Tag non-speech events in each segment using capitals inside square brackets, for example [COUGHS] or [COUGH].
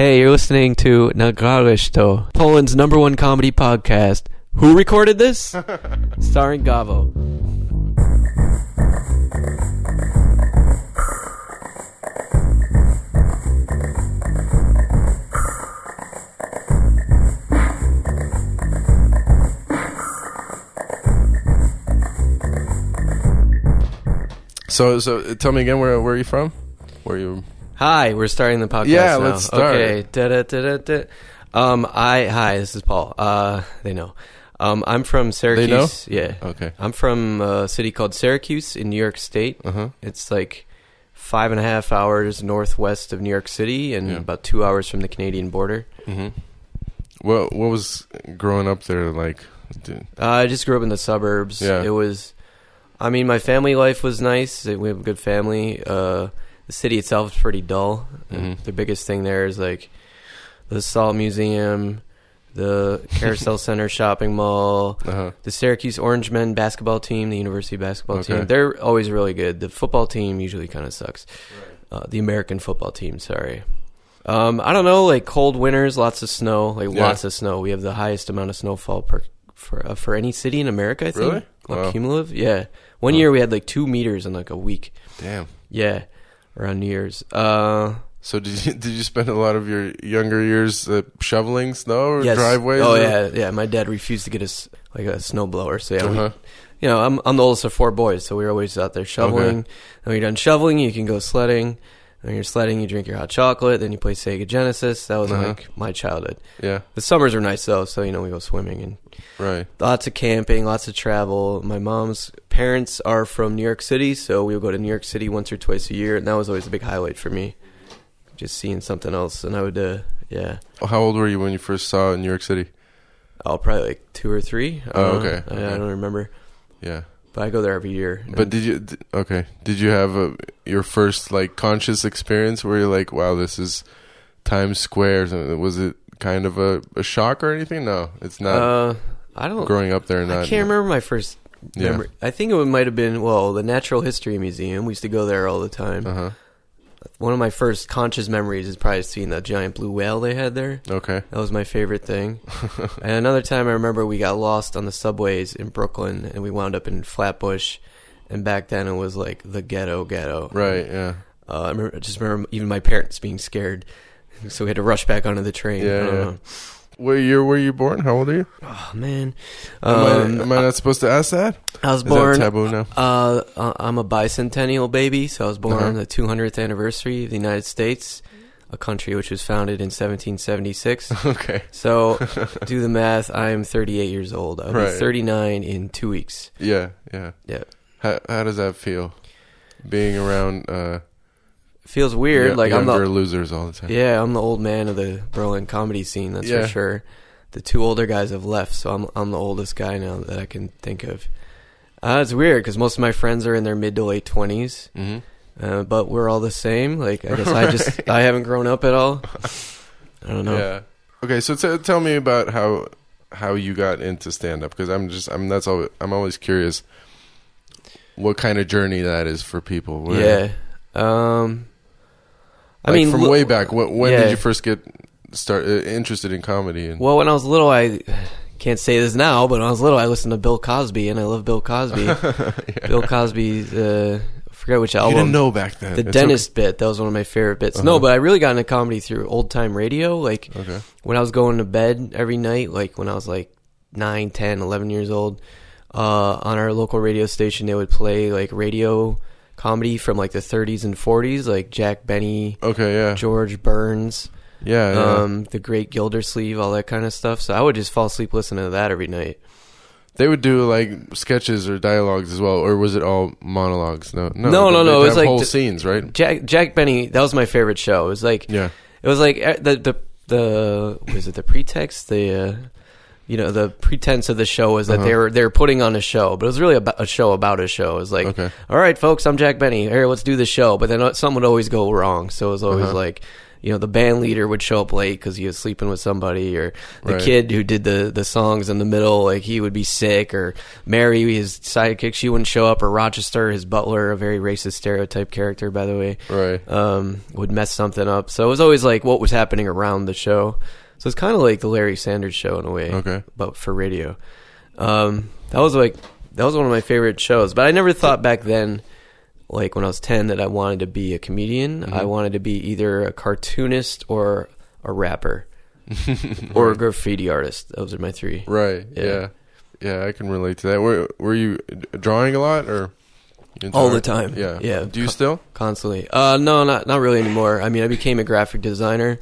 Hey, you're listening to Nagralish to Poland's number one comedy podcast. Who recorded this? [LAUGHS] Starring Gavo. So, so tell me again, where where are you from? Where you? Hi, we're starting the podcast. Yeah, now. let's start. Okay. Da-da-da-da-da. Um, I hi, this is Paul. Uh, they know. Um, I'm from Syracuse. Yeah. Okay. I'm from a city called Syracuse in New York State. Uh huh. It's like five and a half hours northwest of New York City and Yeah. about two hours from the Canadian border. hmm What what was growing up there like? Dude, Uh, I just grew up in the suburbs. Yeah. It was, I mean, my family life was nice. We have a good family. Uh, the city itself is pretty dull. Mhm. The biggest thing there is like the Salt Museum, the [LAUGHS] Carousel Center shopping mall, Uh-huh. the Syracuse Orange Men basketball team, the university basketball Okay. team. They're always really good. The football team usually kind of sucks. Uh, the American football team, sorry. Um, I don't know, like cold winters, lots of snow, like Yeah. lots of snow. We have the highest amount of snowfall per for uh, for any city in America. I think. Really? Wow. cumulative, yeah. One Wow. year we had like two meters in like a week. Damn. Yeah, around New Year's. Uh, So did you [LAUGHS] did you spend a lot of your younger years uh, shoveling snow or yes. driveways? Oh or- yeah, yeah. My dad refused to get us like a snowblower, so yeah, Uh-huh. you know, I'm I'm the oldest of four boys, so we were always out there shoveling. And when you're done shoveling, you can go sledding. When you're sledding, you drink your hot chocolate. Then you play Sega Genesis. That was Uh-huh. like my childhood. Yeah. The summers are nice though, so you know we go swimming and Right. lots of camping, lots of travel. My mom's parents are from New York City, so we would go to New York City once or twice a year, and that was always a big highlight for me. Just seeing something else, and I would, uh, yeah, How old were you when you first saw New York City? oh, probably like two or three. I Oh, don't know. okay, I, I okay. don't remember, Yeah. But I go there every year. But did you? Okay. Did you have a, your first like conscious experience where you're like, "Wow, this is Times Square"? Was it kind of a, a shock or anything? No, it's not. uh, I don't. growing up there, I can't remember my first. Yeah. Memory. I think it might have been well the Natural History Museum. We used to go there all the time. Uh huh. One of my first conscious memories is probably seeing that giant blue whale they had there. Okay. That was my favorite thing. [LAUGHS] and another time I remember we got lost on the subways in Brooklyn and we wound up in Flatbush. And back then it was like the ghetto ghetto. Right. Yeah. Uh, I, remember, I just remember even my parents being scared. [LAUGHS] So we had to rush back onto the train. Yeah, yeah. What year were you born? How old are you? Oh, man. Am, Um, I, am I not supposed to ask that? I was Is born. taboo now? Uh, uh, I'm a bicentennial baby, so I was born Uh-huh. on the 200th anniversary of the United States, a country which was founded in 1776. [LAUGHS] okay. So, [LAUGHS] do the math. I'm 38 years old. I'll Right. be 39 in two weeks. Yeah. Yeah. Yeah, How how does that feel? Being around uh, feels weird. yo- like I'm the losers all the time. yeah, I'm the old man of the Berlin comedy scene. That's Yeah. for sure. The two older guys have left, so I'm I'm the oldest guy now that I can think of. Uh, it's weird because most of my friends are in their mid to late 20s. hmm Uh, but we're all the same. Like I guess I just [LAUGHS] I haven't grown up at all. I don't know. Yeah. Okay. So t- tell me about how how you got into stand up because I'm just I'm that's all I'm always curious what kind of journey that is for people. Where- Yeah. Um. I like mean, from way back. When, when yeah. did you first get start uh, interested in comedy? And Well, when I was little, I [SIGHS] can't say this now, but when I was little, I listened to Bill Cosby, and I love Bill Cosby. [LAUGHS] Bill Cosby's uh, I forget which album. you didn't know back then. the It's dentist bit. That was one of my favorite bits. Uh-huh. No, but I really got into comedy through old time radio. Like Okay. okay. when I was going to bed every night, like when I was like 9, 10, 11 years old, uh, on our local radio station, they would play like radio comedy from like the 30s and 40s, like Jack Benny, Okay. Yeah. George Burns, Yeah. yeah. um, the Great Gildersleeve, all that kind of stuff. So I would just fall asleep listening to that every night. They would do like sketches or dialogues as well, or was it all monologues? No, no, No, no, no, it was like whole the- scenes, right? Jack Jack Benny, that was my favorite show. It was like Yeah, it was like eh, the the the was it the pretext the. Uh, you know the pretense of the show was that Uh-huh. they were they were putting on a show, but it was really about a show about a show. It was like Okay. all right, folks, I'm Jack Benny. Here, let's do the show. But then uh, something would always go wrong. So it was always Uh-huh. like, you know the band leader would show up late because he was sleeping with somebody, or the Right. kid who did the the songs in the middle, like he would be sick, or Mary, his sidekick, she wouldn't show up, or Rochester, his butler, a very racist stereotype character, by the way, Right. um, would mess something up. So it was always like what was happening around the show. So it's kind of like the Larry Sanders Show in a way, Okay. but for radio. Um, that was like that was one of my favorite shows. But I never thought back then, like when I was ten, that I wanted to be a comedian. Mm-hmm. I wanted to be either a cartoonist or a rapper [LAUGHS] or a graffiti artist. Those are my three. Right. Yeah. Yeah. yeah. I can relate to that. Were Were you drawing a lot or you All the time. Yeah. Yeah. Do you still? constantly. Uh, no, not not really anymore. I mean, I became a graphic designer,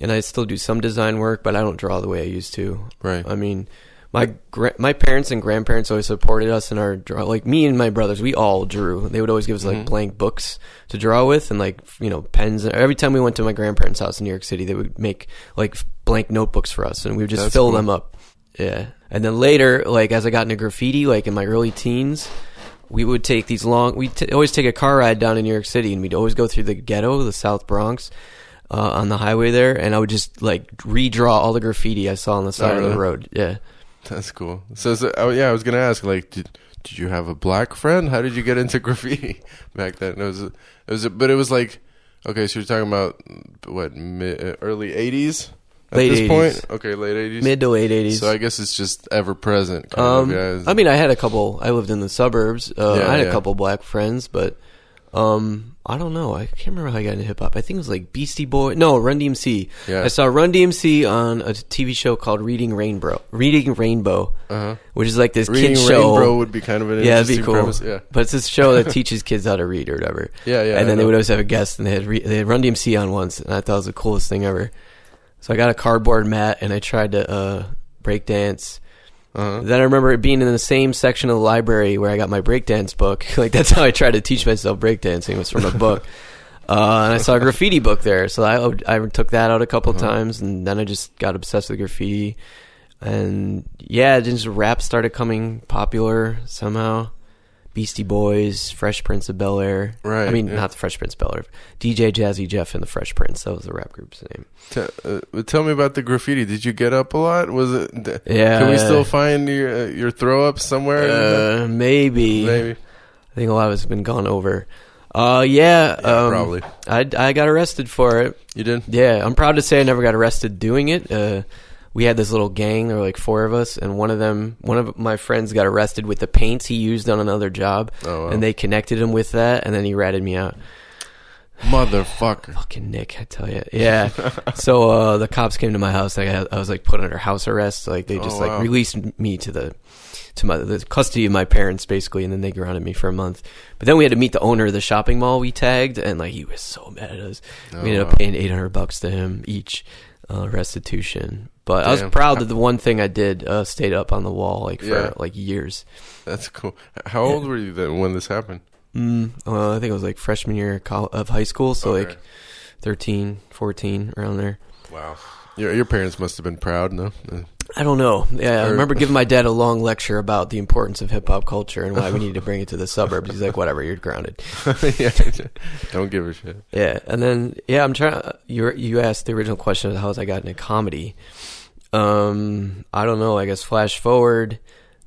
and I still do some design work, but I don't draw the way I used to. Right. I mean, my gra- my parents and grandparents always supported us in our draw. Like me and my brothers, we all drew. They would always give us like Mhm. blank books to draw with, and like you know pens. Every time we went to my grandparents' house in New York City, they would make like blank notebooks for us, and we would just That's fill cool. them up. Yeah, and then later, like as I got into graffiti, like in my early teens. We would take these long. We would always take a car ride down to New York City, and we'd always go through the ghetto, the South Bronx, uh, on the highway there, and I would just like redraw all the graffiti I saw on the side of really? the road. Yeah, That's cool. So, so oh, yeah, I was gonna ask, like, did did you have a black friend? How did you get into [LAUGHS] graffiti back then? It was, it was, but it was like, okay, so you're talking about what mid, uh, early '80s at Late this 80s. point? Okay, late '80s. mid to late eighties. So I guess it's just ever present. Kind um, of. I mean, I had a couple. I lived in the suburbs. Uh, Yeah, I had yeah. a couple black friends, but um, I don't know. I can't remember how I got into hip hop. I think it was like Beastie Boy. No, Run DMC. Yeah. I saw Run DMC on a TV show called Reading Rainbow. Reading Rainbow, uh-huh. which is like this Reading kid show. Rainbow would be kind of an yeah, it'd be cool. premise. Yeah, But it's this show that [LAUGHS] teaches kids how to read or whatever. yeah, yeah. and then they would always have a guest, and they had re- they had Run DMC on once, and I thought it was the coolest thing ever. So I got a cardboard mat, and I tried to uh, break dance. Uh-huh. Then I remember it being in the same section of the library where I got my breakdance book. [LAUGHS] like that's how I tried to teach myself breakdancing was from a book. [LAUGHS] Uh, and I saw a graffiti book there, so I, I took that out a couple Uh-huh. times, and then I just got obsessed with graffiti. And yeah, just rap started coming popular somehow. Beastie Boys, Fresh Prince of Bel Air. Right, I mean, yeah. not the Fresh Prince of Bel Air. DJ Jazzy Jeff and the Fresh Prince. That was the rap group's name. Uh, tell me about the graffiti. Did you get up a lot? Was it? th- Yeah. Can we still find your uh, your throw ups somewhere? Uh, maybe. Maybe. I think a lot of it's been gone over. Uh, yeah. Yeah, um, probably. I, I got arrested for it. You did. Yeah, I'm proud to say I never got arrested doing it. Uh, we had this little gang. There were like four of us, and one of them, one of my friends, got arrested with the paints he used on another job, Oh, wow. and they connected him with that, and then he ratted me out. Motherfucker. Fucking Nick, I tell you. Yeah. [LAUGHS] so uh, the cops came to my house. I, I was like put under house arrest. Like they just Oh, like released me to the to my the custody of my parents basically, and then they grounded me for a month. But then we had to meet the owner of the shopping mall we tagged, and like he was so mad at us. Oh, we ended up paying eight hundred bucks to him each uh, restitution. But I was proud that the one thing I did uh, stayed up on the wall like for Yeah. like years. That's cool. How old were you then when this happened? Mm, uh, I think it was like freshman year of high school, so Okay. like 13, 14, around there. Wow. Your your parents must have been proud, no? Uh, I don't know. Yeah, I remember giving my dad a long lecture about the importance of hip hop culture and why we need to bring it to the [LAUGHS] suburbs. He's like, "Whatever, you're grounded." [LAUGHS] yeah. Don't give a shit. Yeah, and then yeah, I'm trying. You you asked the original question of how I got into comedy. Um, I don't know. I guess flash forward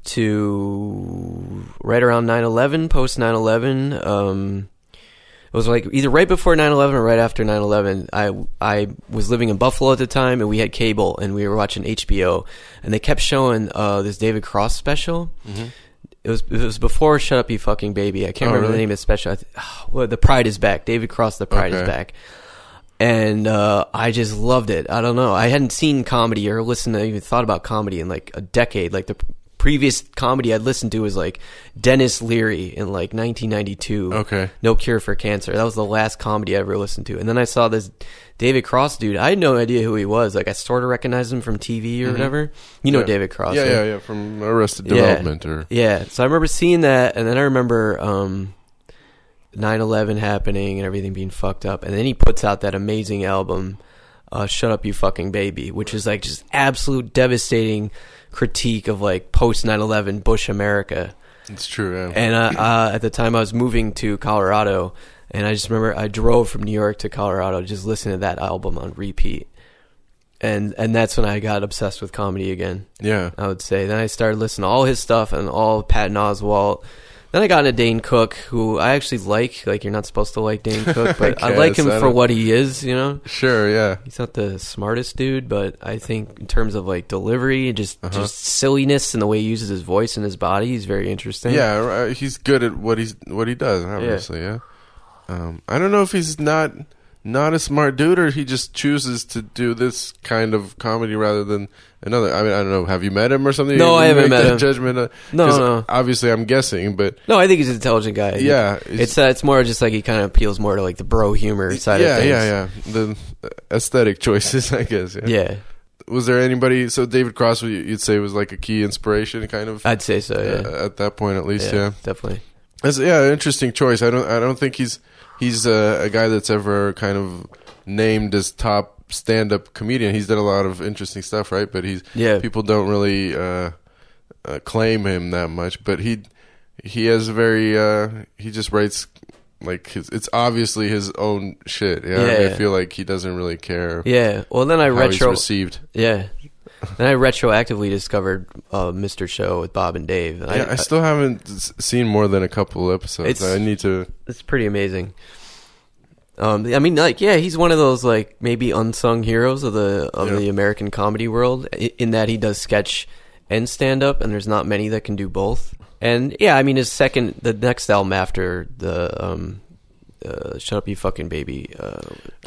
to right around 9/11, post 9/11. Um, it was like either right before 9/11 or right after 9/11. I I was living in Buffalo at the time, and we had cable, and we were watching HBO, and they kept showing uh, this David Cross special. Mhm. It was it was before Shut Up You Fucking Baby. I can't Oh, remember the name of the special. I th- [SIGHS] well, the Pride is back. David Cross, the Pride is back. And uh, I just loved it. I don't know. I hadn't seen comedy or listened to even thought about comedy in like a decade. Like the previous comedy I'd listened to was like Denis Leary in like 1992. Okay. No Cure for Cancer. That was the last comedy I ever listened to. And then I saw this David Cross dude. I had no idea who he was. Like I sort of recognized him from TV or whatever. You know Yeah. David Cross. Yeah, right? yeah, yeah. From Arrested Yeah. Development or Yeah. So I remember seeing that, and then I remember um, 9/11 happening and everything being fucked up, and then he puts out that amazing album, uh, "Shut Up, You Fucking Baby," which is like just absolute devastating critique of like post 9/11 Bush America. it's true. Yeah. And uh, uh, at the time, I was moving to Colorado, And I just remember I drove from New York to Colorado just listening to that album on repeat. And and that's when I got obsessed with comedy again. Yeah. I would say. Then I started listening to all his stuff and all Patton Oswalt. Then I got into Dane Cook, who I actually like. Like you're not supposed to like Dane Cook, [LAUGHS] but I, like him I for what he is. You know, Sure. Yeah. he's not the smartest dude, but I think in terms of like delivery and just Uh-huh. just silliness and the way he uses his voice and his body, he's very interesting. Yeah. He's good at what he's what he does. Obviously. Yeah. Um, I don't know if he's not not a smart dude or he just chooses to do this kind of comedy rather than another. I mean, I don't know. Have you met him or something? No, You I haven't met him. Judgment. uh, No, no. Obviously, I'm guessing, but No, I think he's an intelligent guy. yeah, It's uh, it's more just like he kind of appeals more to like the bro humor side yeah, of things. yeah, yeah. The aesthetic choices, [LAUGHS] I guess. Yeah. Yeah, Was there anybody? So David Cross, you- you'd say was like a key inspiration, kind of I'd say so. Yeah, uh, at that point, at least. Yeah. definitely. That's yeah, interesting choice. I don't I don't think he's he's a, a guy that's ever kind of named as top stand up comedian. He's done a lot of interesting stuff, right? But he's Yeah. people don't really uh, uh, claim him that much. But he he has a very uh, he just writes like his, it's obviously his own shit. Yeah, Yeah, I feel like he doesn't really care Yeah. Well, then I retro. received. Yeah. Then I retroactively discovered uh, Mr. Show with Bob and Dave. And yeah, I, still haven't seen more than a couple episodes. It's- I need to. it's pretty amazing. Um, I mean, like, yeah, he's one of those like maybe unsung heroes of the of Yeah. the American comedy world. In that he does sketch and stand up, and there's not many that can do both. And yeah, I mean, his second, the next album after the um, uh, "Shut Up You Fucking Baby," uh,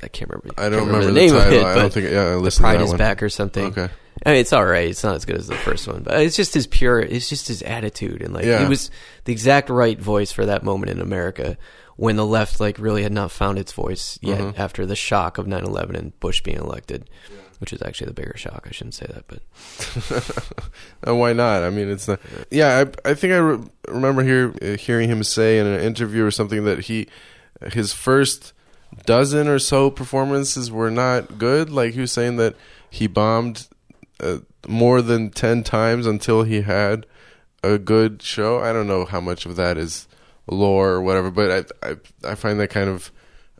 I can't remember. I don't can't remember, the, the, name title. of it. I don't think. Yeah, I the listened Pride to that is one. back or something. Okay. I mean, it's all right. It's not as good as the first one, but it's just his pure. It's just his attitude, and like Yeah. it was the exact right voice for that moment in America when the left like really had not found its voice yet Mhm. after the shock of 9-11 and Bush being elected, which is actually the bigger shock. I shouldn't say that, but [LAUGHS] why not? I mean, it's not. Yeah, I, I think I re- remember hear, uh, hearing him say in an interview or something that he, his first dozen or so performances were not good. Like he was saying that he bombed uh, more than ten times until he had a good show. I don't know how much of that is lore or whatever, but I I, I find that kind of.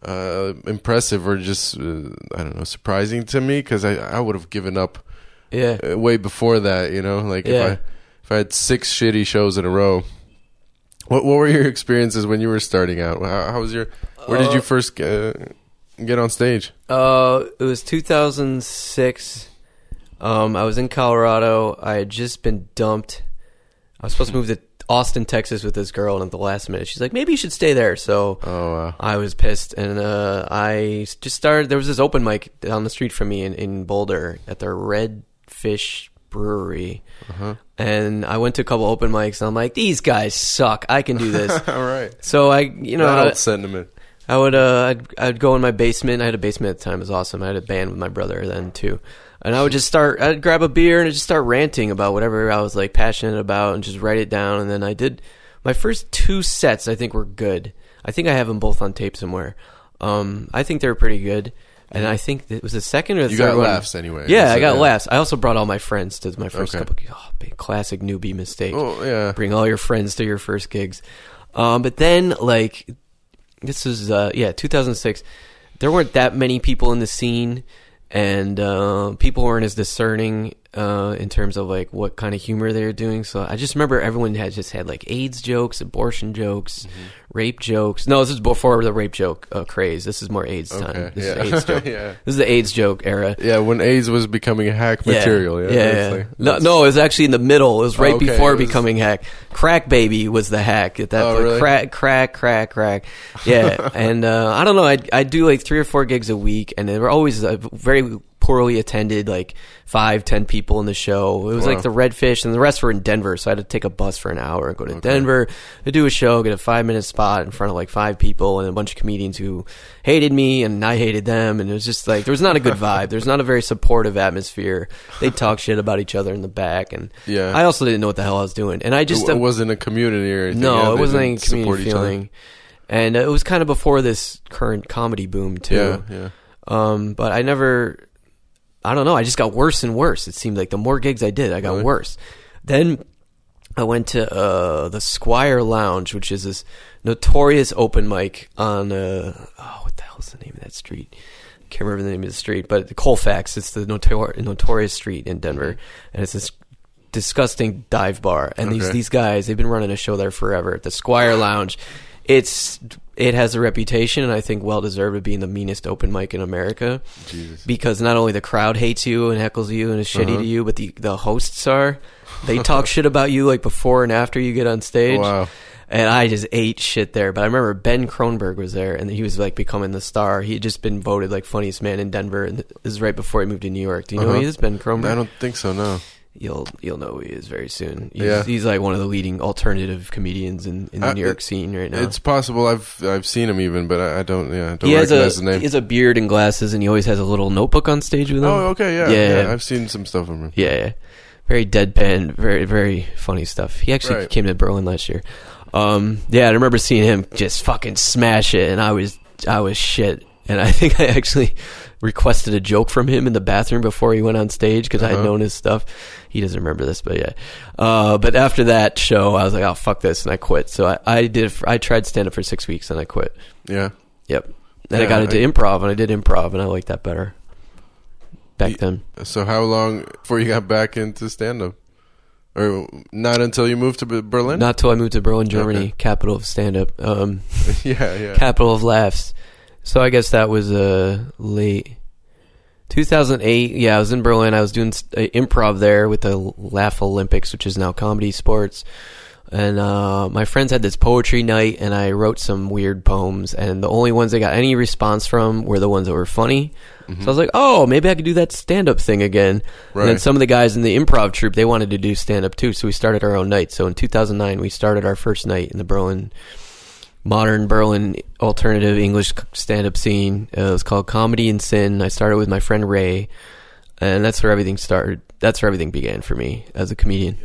Uh, impressive or just uh, I don't know surprising to me because I I would have given up yeah, uh, way before that, you know, like Yeah. if I if I had six shitty shows in a row. What what were your experiences when you were starting out? How, how was your? Where did you Uh, first get, get on stage? Uh, it was 2006. Um, I was in Colorado. I had just been dumped. I was supposed to move to Austin, Texas, with this girl, and at the last minute, she's like, "Maybe you should stay there." So Oh, wow. I was pissed, and uh, I just started. There was this open mic down the street from me in, in Boulder at the Red Fish Brewery, Uh-huh. and I went to a couple open mics, and I'm like, "These guys suck. I can do this." [LAUGHS] All right. so I, you know, That old sentiment. I would uh I'd, I'd go in my basement. I had a basement at the time. It was awesome. I had a band with my brother then too. And I would just start I'd grab a beer and I'd just start ranting about whatever I was like passionate about and just write it down and then I did my first two sets I think were good. I think I have them both on tape somewhere. Um I think they were pretty good. And I think it was the second or the You third got one. laughs anyway. Yeah, So, I got laughs. I also brought all my friends to my first Okay. couple oh, big classic newbie mistake Oh yeah. bring all your friends to your first gigs. Um, but then, like, this is uh, yeah, 2006. There weren't that many people in the scene, and uh, people weren't as discerning uh, in terms of like what kind of humor they were doing. So I just remember everyone had just had like AIDS jokes, abortion jokes, Mm-hmm. rape jokes. No, this is before the rape joke uh, craze. This is more AIDS time. This Yeah. is AIDS joke. [LAUGHS] yeah. This is the AIDS joke era. Yeah. When AIDS was becoming hack material. Yeah. yeah. Yeah. like- no, no, it was actually in the middle. It was right Okay, before was- becoming hack. Crack baby was the hack at that Oh, point. really? Crack, crack, crack, crack. Yeah, [LAUGHS] and uh, I don't know. I'd I'd do like three or four gigs a week, and they were always uh, very poorly attended. Like five, ten people in the show. It was Wow. like the Redfish, and the rest were in Denver. So I had to take a bus for an hour and go to Denver to do a show, get a five minute spot in front of like five people and a bunch of comedians who hated me and I hated them, and it was just like there was not a good [LAUGHS] vibe. There's not a very supportive atmosphere. They talk shit about each other in the back, and Yeah. I also didn't know what the hell I was doing, and I just it, it wasn't a community or anything. yeah, no, it wasn't didn't community feeling. And it was kind of before this current comedy boom too. Yeah. Yeah. Um, but I never, I don't know. I just got worse and worse. It seemed like the more gigs I did, I got Really? worse. Then I went to uh, the Squire Lounge, which is this notorious open mic on uh, oh, what the hell's the name of that street? Can't remember the name of the street, but Colfax. It's the notor- notorious street in Denver, and it's this disgusting dive bar. And these Okay. these guys, they've been running a show there forever. The Squire Lounge. It's it has a reputation, and I think well deserved of being the meanest open mic in America Jesus. because not only the crowd hates you and heckles you and is shitty Uh-huh. to you, but the the hosts are. They talk [LAUGHS] shit about you like before and after you get on stage. Wow. And I just ate shit there. But I remember Ben Kronberg was there, and he was like becoming the star. He had just been voted like funniest man in Denver, and this is right before he moved to New York. Do you know who Uh-huh. he is, Ben Kronberg? I don't think so. No. You'll you'll know who he is very soon. He's, Yeah. he's like one of the leading alternative comedians in, in the Uh, New York scene right now. It's possible. I've I've seen him even, but I, I don't. Yeah, I don't he has recognize a the name. he has a beard and glasses, and he always has a little notebook on stage with him. oh, okay. Yeah, Yeah. yeah. I've seen some stuff from him. Yeah, yeah. Very deadpan, very very funny stuff. He actually Right. came to Berlin last year. Um, yeah, I remember seeing him just fucking smash it, and I was I was shit. And I [LAUGHS] think I actually requested a joke from him in the bathroom before he went on stage because I had Uh-huh. known his stuff. He doesn't remember this, but yeah. Uh, but after that show, I was like, "Oh fuck this," and I quit. So I, I did. I tried stand up for six weeks, and I quit. Yeah. Yep. Then I got into I- improv, and I did improv, and I liked that better back then. So how long before you got back into stand up? Or not until you moved to Berlin? Not till I moved to Berlin, Germany, Okay. capital of stand up, um, [LAUGHS] yeah, yeah. capital of laughs. So I guess that was uh, late 2008. Yeah, I was in Berlin. I was doing uh, improv there with the Laugh Olympics, which is now comedy sports. And uh, my friends had this poetry night, and I wrote some weird poems. And the only ones I got any response from were the ones that were funny. So I was like, oh, maybe I could do that stand up thing again. And then some of the guys in the improv troupe, they wanted to do stand up too. So we started our own night. So in 2009, we started our first night in the Berlin, modern Berlin alternative English stand up scene. Uh, it was called Comedy and Sin. I started with my friend Ray. And that's where everything started. That's where everything began for me as a comedian.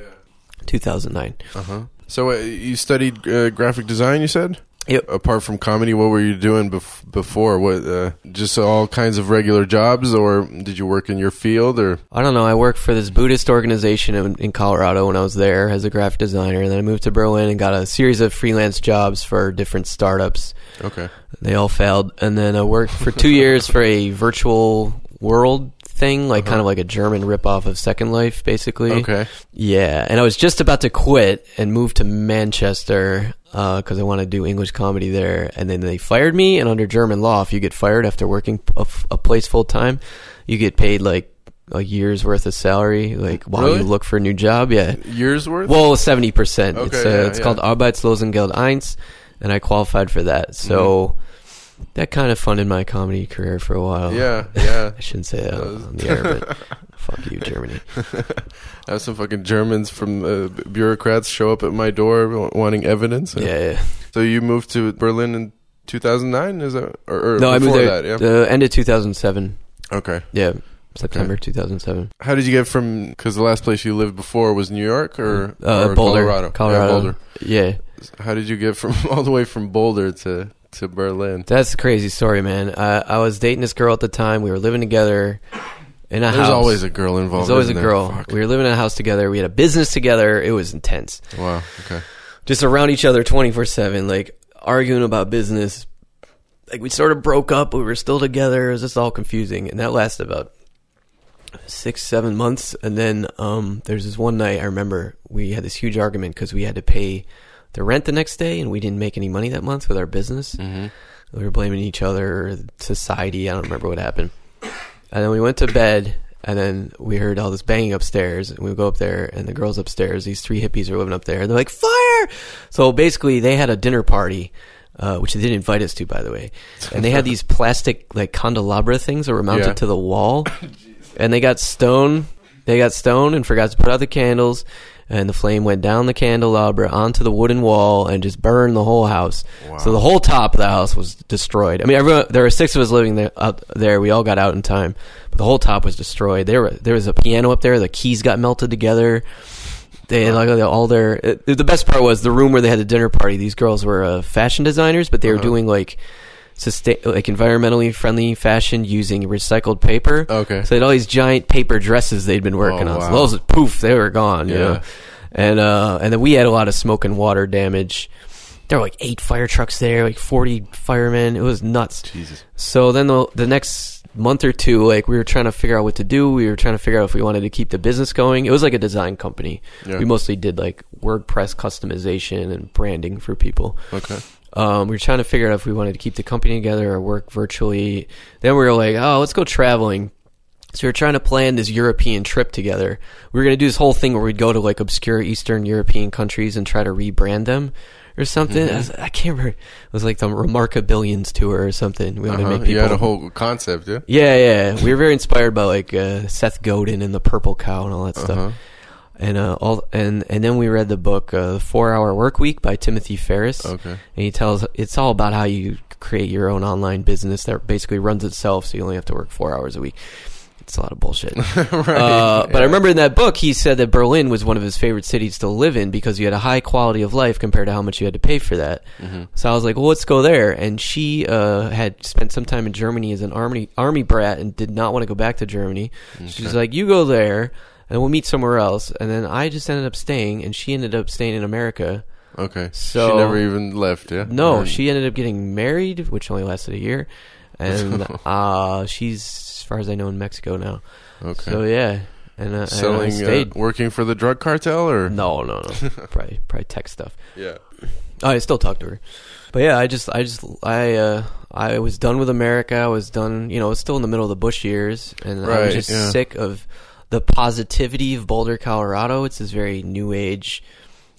2009. Uh huh. So uh, you studied uh, graphic design, you said? Yep. Apart from comedy, what were you doing bef- before? What uh, just all kinds of regular jobs, or did you work in your field? Or I don't know. I worked for this Buddhist organization in, in Colorado when I was there as a graphic designer. And then I moved to Berlin and got a series of freelance jobs for different startups. okay, They all failed. And then I worked for two years for a virtual world thing, like uh-huh. kind of like a German ripoff of Second Life, basically. okay, Yeah. And I was just about to quit and move to Manchester uh, because I want to do English comedy there. And then they fired me. And under German law, if you get fired after working a, f- a place full time, you get paid like a year's worth of salary, like while Really? you look for a new job. Yeah. years worth. Well, seventy percent. Okay, it's uh, yeah, it's yeah. called Arbeitslosengeld Eins, and I qualified for that. So mm-hmm. That kind of funded my comedy career for a while. Yeah, yeah. [LAUGHS] I shouldn't say that on the air, but [LAUGHS] fuck you, Germany. I [LAUGHS] have some fucking Germans from uh, bureaucrats show up at my door wanting evidence. Yeah. yeah. So you moved to Berlin in 2009? Is that or, or No, I moved there that? Yeah. uh, end of two thousand seven. okay. Yeah, September thousand seven. How did you get from? Because the last place you lived before was New York or, Uh, or Boulder, Colorado. Colorado. Yeah, Boulder. Yeah, How did you get from all the way from Boulder to to Berlin? that's a crazy story, man. I, I was dating this girl at the time. We were living together in a There's house. always a girl involved. There's always a isn't there? girl. Fuck. We were living in a house together. We had a business together. It was intense. Wow. Okay. just around each other 24 7 like arguing about business like we sort of broke up but we were still together it was just all confusing and that lasted about six seven months and then um there's this one night i remember we had this huge argument because we had to pay the rent the next day and we didn't make any money that month with our business. Mm-hmm. we were blaming each other society i don't remember what happened. And then we went to bed and then we heard all this banging upstairs and we go up there and the girls upstairs these three hippies are living up there and they're like fire! So basically they had a dinner party uh, which they didn't invite us to by the way. And they had these plastic like candelabra things that were mounted Yeah. to the wall. [COUGHS] And they got stoned they got stoned and forgot to put out the candles and the flame went down the candelabra onto the wooden wall and just burned the whole house. Wow. so the whole top of the house was destroyed. I mean everyone, there were six of us living there, there. We all got out in time but the whole top was destroyed. There, were, there was a piano up there. The keys got melted together. They like all their it, the best part was the room where they had the dinner party. These girls were uh, fashion designers but they were Uh-huh. doing like sustain like environmentally friendly fashion using recycled paper Okay. so they had all these giant paper dresses they'd been working Oh, on. wow. So those, poof, they were gone. You Yeah. know, and uh, and then we had a lot of smoke and water damage. There were like eight fire trucks there, like forty firemen. It was nuts. Jesus. So then the the next month or two, like we were trying to figure out what to do. We were trying to figure out if we wanted to keep the business going. It was like a design company. Yeah. We mostly did like WordPress customization and branding for people. Okay. Um, we were trying to figure out if we wanted to keep the company together or work virtually. Then we were like, oh, let's go traveling. So we were trying to plan this European trip together. We were going to do this whole thing where we'd go to like obscure Eastern European countries and try to rebrand them or something. I, was- I can't remember. It was like the Remarkabillions tour or something. We wanted to Uh-huh. make people. You had a whole concept, yeah. yeah, yeah. We were very inspired by like uh, Seth Godin and the Purple Cow and all that Uh-huh. stuff. And uh, all and and then we read the book uh, The Four Hour Work Week by Timothy Ferriss. Okay. And he tells it's all about how you create your own online business that basically runs itself, so you only have to work four hours a week. It's a lot of bullshit. [LAUGHS] right. Uh, but I remember in that book, he said that Berlin was one of his favorite cities to live in because you had a high quality of life compared to how much you had to pay for that. Mm-hmm. So I was like, well, let's go there. And she uh, had spent some time in Germany as an army army brat and did not want to go back to Germany. She's like, you go there, and we'll meet somewhere else. And then I just ended up staying, and she ended up staying in America. Okay. So- she never even left, yeah. No, And- she ended up getting married, which only lasted a year, [LAUGHS] and uh, she's, as far as I know, in Mexico now. Okay. So yeah, and, uh, and I Selling, uh, stayed. working for the drug cartel, or No, no, no. [LAUGHS] probably, probably tech stuff. yeah. Oh, I still talk to her, but yeah, I just, I just, I, uh, I was done with America. I was done. You know, I was still in the middle of the Bush years, and I was just yeah. sick of the positivity of Boulder, Colorado. It's this very new age,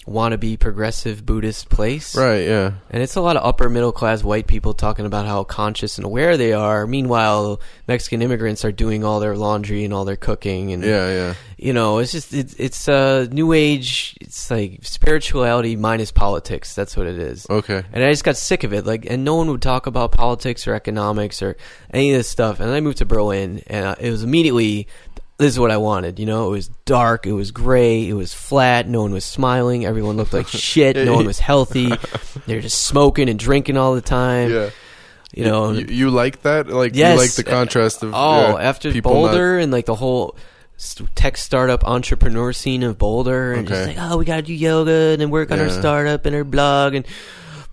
wannabe progressive Buddhist place, Right, yeah. And it's a lot of upper middle class white people talking about how conscious and aware they are. Meanwhile, Mexican immigrants are doing all their laundry and all their cooking, and Yeah, yeah. you know, it's just it's it's uh, new age. It's like spirituality minus politics. That's what it is. Okay. And I just got sick of it. Like, and no one would talk about politics or economics or any of this stuff. And I moved to Berlin, and uh, it was immediately this is what I wanted. You know, it was dark, it was gray, it was flat. No one was smiling. Everyone looked like [LAUGHS] shit. No one was healthy. [LAUGHS] They were just smoking and drinking all the time. Yeah. You know, You, you like that? Like Yes. you like the contrast of Oh, yeah, after people not- Boulder and like the whole tech startup entrepreneur scene of Boulder, and just like, oh, we gotta do yoga and then work on our startup and our blog and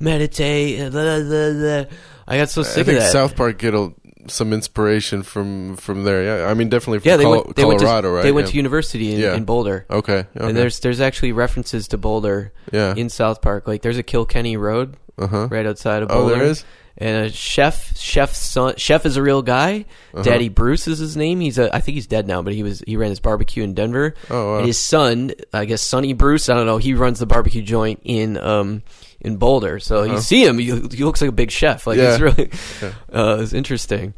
meditate. And blah, blah, blah. I got so I sick think of that. I think South Park get a, some inspiration from from there. Yeah, I mean definitely from yeah, they Col- went. They went Colorado, to, right? They went yeah. to university in, Yeah. in Boulder, Okay. okay. and there's there's actually references to Boulder yeah. in South Park. Like there's a Kilkenny Road Uh huh. right outside of Oh, Boulder. there is. And a chef chef's son chef is a real guy Uh-huh. daddy bruce is his name he's a i think he's dead now but he was he ran his barbecue in denver Oh, wow. and his son i guess sonny bruce i don't know he runs the barbecue joint in um in boulder so you see him he, he looks like a big chef like Uh-huh. Yeah. he's really Yeah. [LAUGHS] uh it's interesting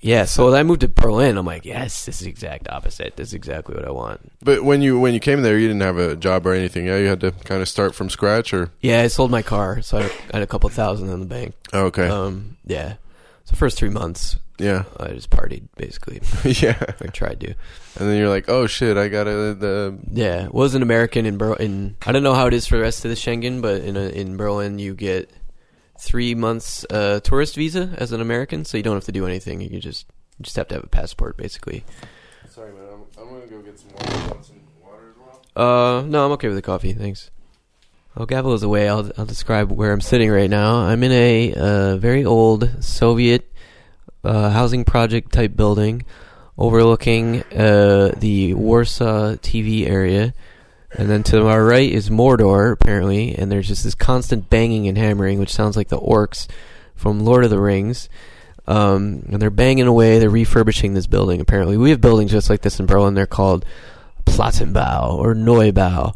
yeah so when i moved to berlin i'm like yes this is the exact opposite. This is exactly what i want. But when you when you came there, you didn't have a job or anything. Yeah, you had to kind of start from scratch, or? Yeah i sold my car so i had a, a couple thousand in the bank. Oh, okay, um yeah. So first three months yeah, i just partied basically. [LAUGHS] Yeah. i tried to. And then you're like, oh shit, I got to the Yeah, was an American in Berlin. I don't know how it is for the rest of the Schengen, but in a, in Berlin you get three months uh, tourist visa as an American, so you don't have to do anything. You just you just have to have a passport, basically. Sorry, man. I'm, I'm gonna go get some water. You want some water as well? Uh, no, I'm okay with the coffee, thanks. While Gavel is away, I'll I'll describe where I'm sitting right now. I'm in a uh, very old Soviet uh, housing project type building, overlooking uh, the Warsaw TV area. And then to our right is Mordor, apparently, and there's just this constant banging and hammering, which sounds like the orcs from Lord of the Rings. Um, and they're banging away. They're refurbishing this building. Apparently, we have buildings just like this in Berlin. They're called Plattenbau or Neubau.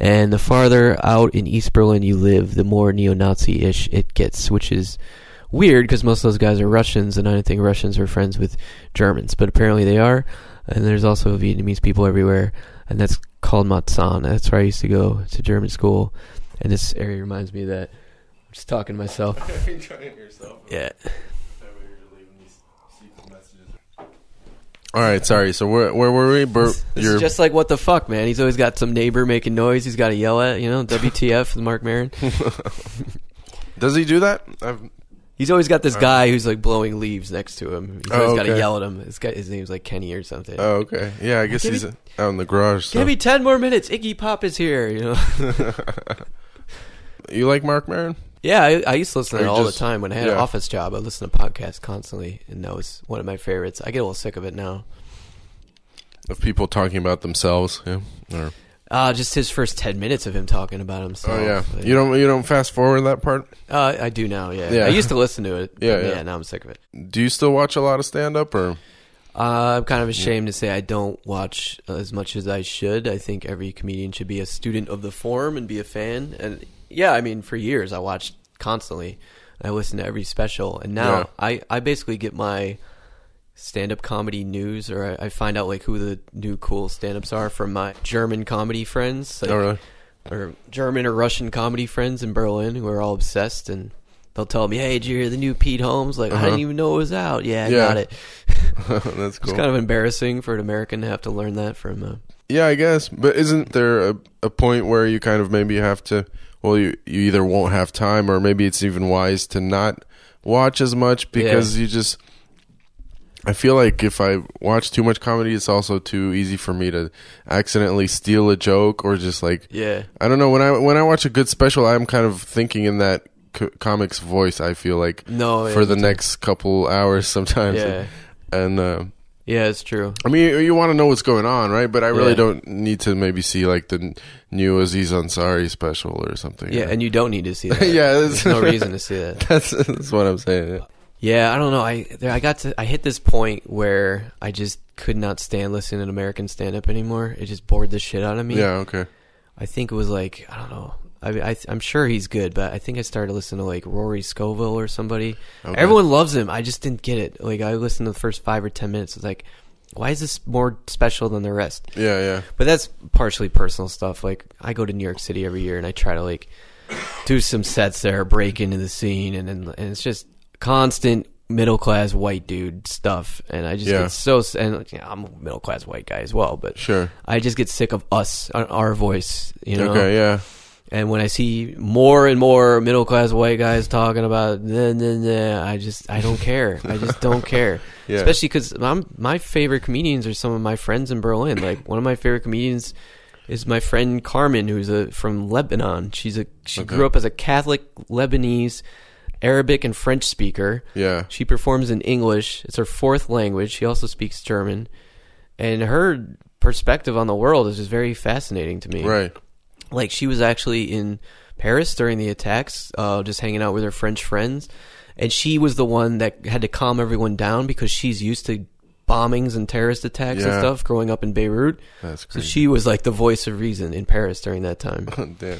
And the farther out in East Berlin you live, the more neo-Nazi-ish it gets, which is weird because most of those guys are Russians, and I don't think Russians are friends with Germans, but apparently they are. And there's also Vietnamese people everywhere, and that's called Marzahn. That's where I used to go to German school, and this area reminds me of that. I'm just talking to myself. [LAUGHS] Yeah. All right, sorry. So where where were we? Bur- This you're is just like what the fuck, man. He's always got some neighbor making noise. He's got to yell at, you know. WTF, with [LAUGHS] Marc Maron. [LAUGHS] Does he do that? I've, He's always got this guy who's like blowing leaves next to him. He's oh, always Oh, got to okay. yell at him. His guy, his name's like Kenny or something. Oh, okay. Yeah, I guess Give he's me- out in the garage. So. Give me ten more minutes. Iggy Pop is here. You know. [LAUGHS] you like Marc Maron? yeah, I, I used to listen to Or it all just- the time when I had an yeah. office job. I listened to podcasts constantly, and that was one of my favorites. I get a little sick of it now. Of people talking about themselves. Yeah. Or, Uh, just his first ten minutes of him talking about himself. oh yeah. You don't you don't fast forward that part. Uh, I do now. Yeah. Yeah. I used to listen to it. [LAUGHS] Yeah, but yeah. Now I'm sick of it. Do you still watch a lot of stand up or? Uh, I'm kind of ashamed to say I don't watch as much as I should. I think every comedian should be a student of the form and be a fan. And yeah, I mean, for years I watched constantly. I listened to every special, and now Yeah. I I basically get my stand-up comedy news, or I, I find out like who the new cool stand-ups are from my German comedy friends, like, oh really? or German or Russian comedy friends in Berlin who are all obsessed and. They'll tell me, "Hey, did you hear the new Pete Holmes? Like, I Uh-huh. didn't even know it was out. Yeah, I Yeah. got it. [LAUGHS] [LAUGHS] That's cool. It's kind of embarrassing for an American to have to learn that from. Uh, Yeah, I guess. But isn't there a, a point where you kind of maybe have to? Well, you you either won't have time, or maybe it's even wise to not watch as much because you just. I feel like if I watch too much comedy, it's also too easy for me to accidentally steal a joke or just like yeah, I don't know when I when I watch a good special, I'm kind of thinking in that co- comic's voice. I feel like no, for yeah, the next couple hours [LAUGHS] sometimes, yeah, and. Uh, yeah, it's true. I mean, you, you want to know what's going on, right? But I really Yeah. don't need to maybe see like the new Aziz Ansari special or something. Yeah, and you don't need to see [LAUGHS] that. yeah, there's no [LAUGHS] reason to see that. That's that's what I'm saying. Yeah. I don't know. I there, I got to I hit this point where I just could not stand listening to American stand up anymore. It just bored the shit out of me. Yeah. Okay. I think it was like I don't know. I, I I'm sure he's good, but I think I started listening to like Rory Scovel or somebody. Okay. Everyone loves him. I just didn't get it. Like I listened to the first five or ten minutes. It's like, why is this more special than the rest? Yeah. Yeah. But that's partially personal stuff. Like I go to New York City every year and I try to like do some sets there, break into the scene, and and, and it's just constant middle class white dude stuff. And I just Yeah. get so and you know, I'm a middle class white guy as well, but Sure. I just get sick of us, our- our voice, you know. Okay. Yeah. And when I see more and more middle class white guys talking about, nah, nah, nah, I just I don't care. I just [LAUGHS] don't care. Yeah. Especially because my favorite comedians are some of my friends in Berlin. Like one of my favorite comedians is my friend Carmen, who's a from Lebanon. She's a she grew up as a Catholic Lebanese, Arabic and French speaker. Yeah. She performs in English. It's her fourth language. She also speaks German, and her perspective on the world is just very fascinating to me Right. like she was actually in Paris during the attacks, uh, just hanging out with her French friends, and she was the one that had to calm everyone down because she's used to bombings and terrorist attacks and stuff growing up in Beirut. That's So she was like the voice of reason in Paris during that time. [LAUGHS] Damn.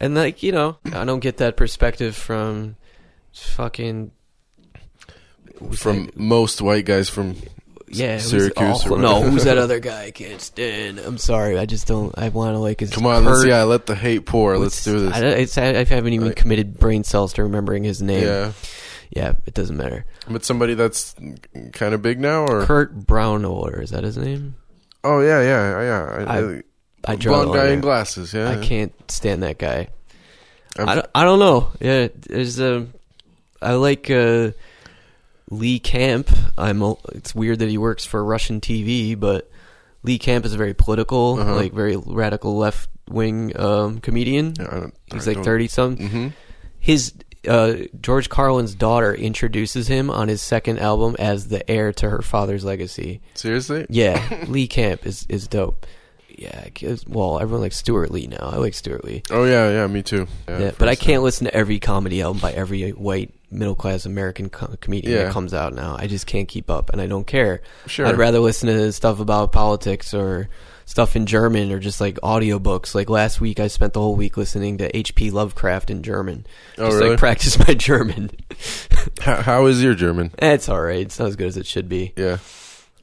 And like you know, I don't get that perspective from fucking From most white guys from yeah Syracuse No, who's that [LAUGHS] other guy? I can't stand. I'm sorry, I just don't. I want to like. his come on, let's yeah, let the hate pour. Let's do this. I, it's, I, I haven't even Like- committed brain cells to remembering his name. yeah, Yeah, it doesn't matter. but somebody that's kind of big now, or Kurt Braunohler, is that his name? oh yeah, yeah, yeah. I, I- I draw blonde guy in glasses. Yeah, I can't stand that guy. I'm- I don't, I don't know. Yeah, there's a. I like uh, Lee Camp. I'm. It's weird that he works for Russian TV, but Lee Camp is a very political, Uh-huh. like very radical left wing um, comedian. Yeah, I He's like thirty something. Mm-hmm. his uh, George Carlin's daughter introduces him on his second album as the heir to her father's legacy. Seriously? Yeah, [LAUGHS] Lee Camp is is dope. Yeah, well, everyone likes Stewart Lee now. I like Stewart Lee. Oh yeah, yeah, me too. Yeah, Yeah, but I can't listen to every comedy album by every white middle class American co- comedian Yeah. that comes out now. I just can't keep up, and I don't care. Sure. I'd rather listen to stuff about politics or stuff in German or just like audiobooks. Like last week, I spent the whole week listening to H.P. Lovecraft in German. Oh, just really? like practice my [LAUGHS] German. How, how is your German? It's all right. It's not as good as it should be. Yeah.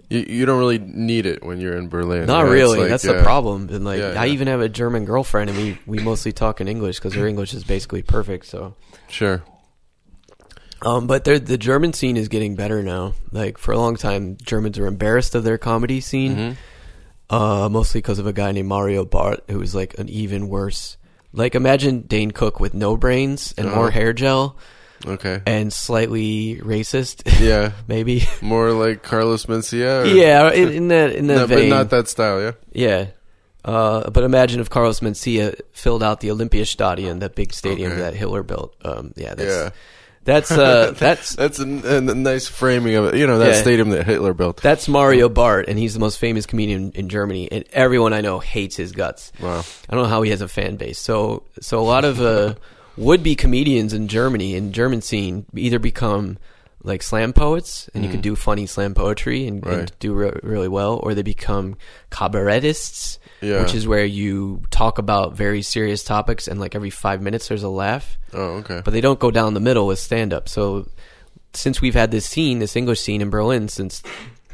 You, you don't really need it when you're in Berlin. Not yeah? It's really. like, That's yeah. the problem. And like, Yeah, I even have a German girlfriend, and we we mostly talk in English because her English is basically perfect. So, Sure. Um, but the German scene is getting better now. Like for a long time, Germans were embarrassed of their comedy scene, Mhm. uh, mostly because of a guy named Mario Barth, who was like an even worse. Like imagine Dane Cook with no brains and more Uh-huh. hair gel. Okay. and slightly racist, Yeah. [LAUGHS] maybe. More like Carlos Mencia. [LAUGHS] yeah, in, in that in that No, but not that style. Yeah. Yeah. Uh, but imagine if Carlos Mencia filled out the Olympiastadion, that big stadium Okay. that Hitler built. Um, yeah, that's Yeah. That's uh, [LAUGHS] that's That's a, a nice framing of it. You know that Yeah. stadium that Hitler built. that's Mario Barth, and he's the most famous comedian in Germany, and everyone I know hates his guts. Wow. I don't know how he has a fan base. So so a lot of uh, would be comedians in Germany in German scene either become like slam poets and you can do funny slam poetry and, and Mm. Right. do re- really well, or they become cabaretists, Yeah. which is where you talk about very serious topics and like every five minutes there's a laugh, Oh, okay. but they don't go down the middle with stand up. So since we've had this scene, this English scene in Berlin since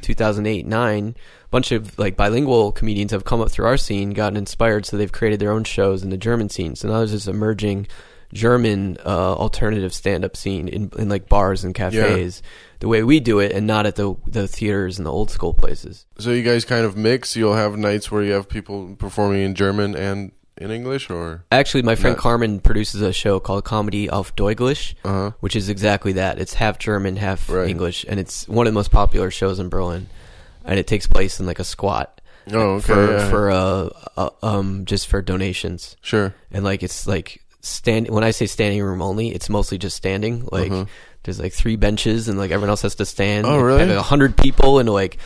2008 9 a bunch of like bilingual comedians have come up through our scene gotten inspired so they've created their own shows in the german scene so now there's this emerging german uh, alternative stand-up scene in, in like bars and cafes the way we do it and not at the the theaters and the old school places So you guys kind of mix. You'll have nights where you have people performing in German and in English, or actually my friend Not- carmen produces a show called comedy auf deutsch uh huh. which is exactly that it's half german half Right. english and it's one of the most popular shows in berlin and it takes place in like a squat Oh, okay. for yeah. for uh, uh um just for donations sure. and like it's like stand when I say standing room only, it's mostly just standing. Like Uh-huh. there's like three benches and like everyone else has to stand. Oh, really? Like a hundred people in like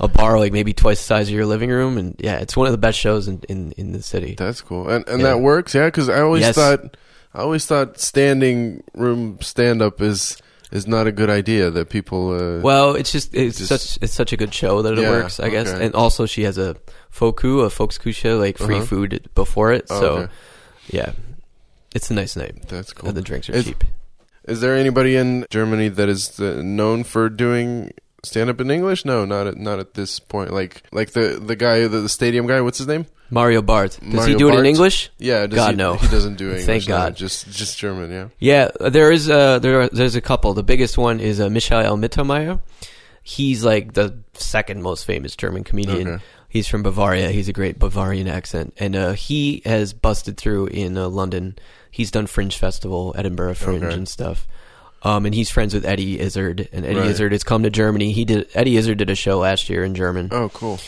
a bar like maybe twice the size of your living room and yeah, it's one of the best shows in in, in the city. That's cool. And and Yeah. that works, yeah. Because I always Yes. thought, I always thought standing room stand up is is not a good idea. That people. Uh, Well, it's just it's Just- such it's such a good show that it Yeah, works, I guess. okay. And also she has a VoKü, a Volksküche, like free Uh-huh. food before it. Oh, so okay. yeah. It's a nice night. that's cool. And the drinks are Is- cheap. Is there anybody in Germany that is uh, known for doing stand up in English? No, not at not at this point. Like like the the guy the, the stadium guy. What's his name? Mario Barth. Does he Mario do it in English? Yeah. Does God, he, no. He doesn't do [LAUGHS] English. Thank no, God. just just German. Yeah. Yeah, there is a there. There's a couple. The biggest one is uh, Michael Mittermeier. He's like the second most famous German comedian. Okay. He's from Bavaria. He's a great Bavarian accent, and uh, he has busted through in uh, London. He's done Fringe Festival, Edinburgh Fringe, Okay. and stuff. Um, and he's friends with Eddie Izzard, and Eddie Right. Izzard has come to Germany. He did Eddie Izzard did a show last year in German. Oh, cool.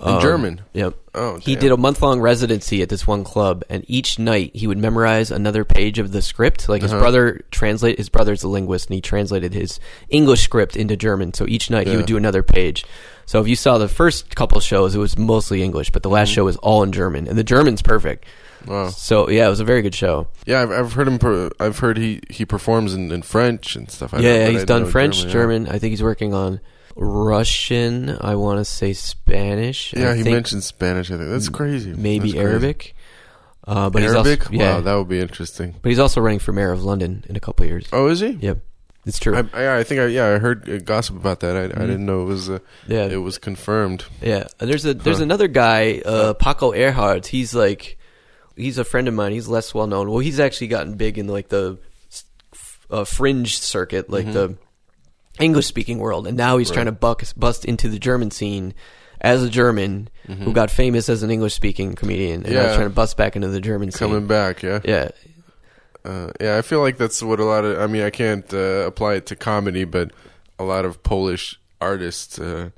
In Um, German. Yep. Oh, He did a month long residency at this one club, and each night he would memorize another page of the script. Like his Uh-huh. brother translate his brother's a linguist, and he translated his English script into German. So each night he would do another page. So if you saw the first couple shows, it was mostly English, but the last Mm-hmm. show was all in German, and the German's perfect. Wow. So yeah, it was a very good show. Yeah, I've, I've heard him. Per, I've heard he, he performs in, in French and stuff. I yeah, know, he's I done French, yeah. German. I think he's working on Russian. I want to say Spanish. Yeah, I he mentioned Spanish. I think that's crazy. maybe That's crazy. Arabic. Uh, but Arabic. he's also, yeah, Wow, that would be interesting. But he's also running for mayor of London in a couple of years. Oh, is he? Yep, it's true. I, I, I think I yeah I heard gossip about that. I, Mhm. I didn't know it was uh, yeah, it was confirmed. yeah. And There's a there's Huh. another guy, uh, Paco Erhard. He's like, he's a friend of mine. He's less well known. Well, he's actually gotten big in like the uh, fringe circuit, like the English speaking world, and now he's Mm-hmm. Right. trying to buck, bust into the German scene as a German who got famous as an English speaking comedian, and now he's Mm-hmm. Trying to bust back into the German scene. Coming back, yeah, Yeah, uh, yeah. I feel like that's what a lot of. I mean, I can't uh, apply it to comedy, but a lot of Polish artists uh,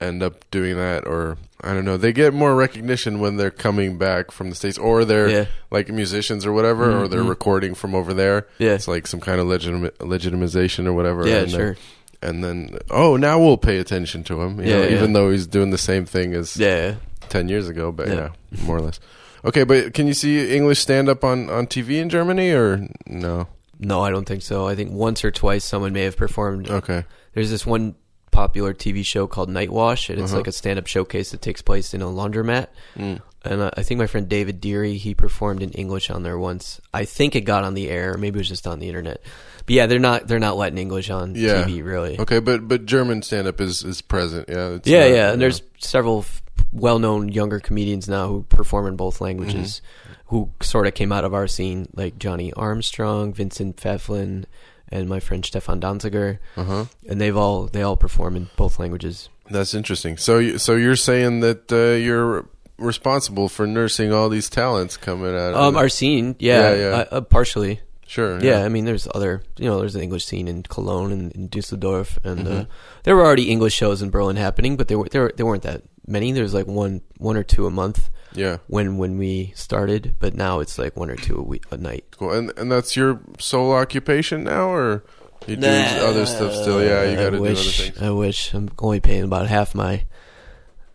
end up doing that, or I don't know. They get more recognition when they're coming back from the states, or they're Yeah. like musicians or whatever, or they're Mhm. recording from over there. Yeah. it's like some kind of legitima- legitimization or whatever. yeah, and then- sure. and then oh now we'll pay attention to him you Yeah, know, yeah. even though he's doing the same thing as Yeah. 10 years ago but yeah. Yeah. more or less okay but can you see english stand up on on tv in germany or no No, I don't think so. I think once or twice someone may have performed okay There's this one popular TV show called NightWash, and it's Uh-huh. like a stand-up showcase that takes place in a laundromat. Mm. And I think my friend David Deary he performed in English on there once. I think it got on the air, maybe it was just on the internet. But yeah, they're not they're not letting English on Yeah. TV really. okay but but german stand up is is present yeah it's yeah, not, yeah, and there's several f- well-known younger comedians now who perform in both languages, Mm-hmm. who sort of came out of our scene, like Johnny Armstrong, Vincent Pfäfflin, and my friend Stefan Danziger, uh-huh and they've all they all perform in both languages. that's interesting so so you're saying that uh, you're responsible for nursing all these talents coming out of Um, it. our scene, yeah, Yeah, yeah. Uh, uh, partially. Sure. Yeah, I mean, there's other, you know, there's an English scene in Cologne and in Dusseldorf, and uh, Mhm. there were already English shows in Berlin happening, but they were there, there weren't that many. There's like one one or two a month Yeah. when when we started, but now it's like one or two a week a night. Cool. And and that's your sole occupation now, or you do other stuff still? Yeah, you got to do other wish, things. I wish I'm only paying about half my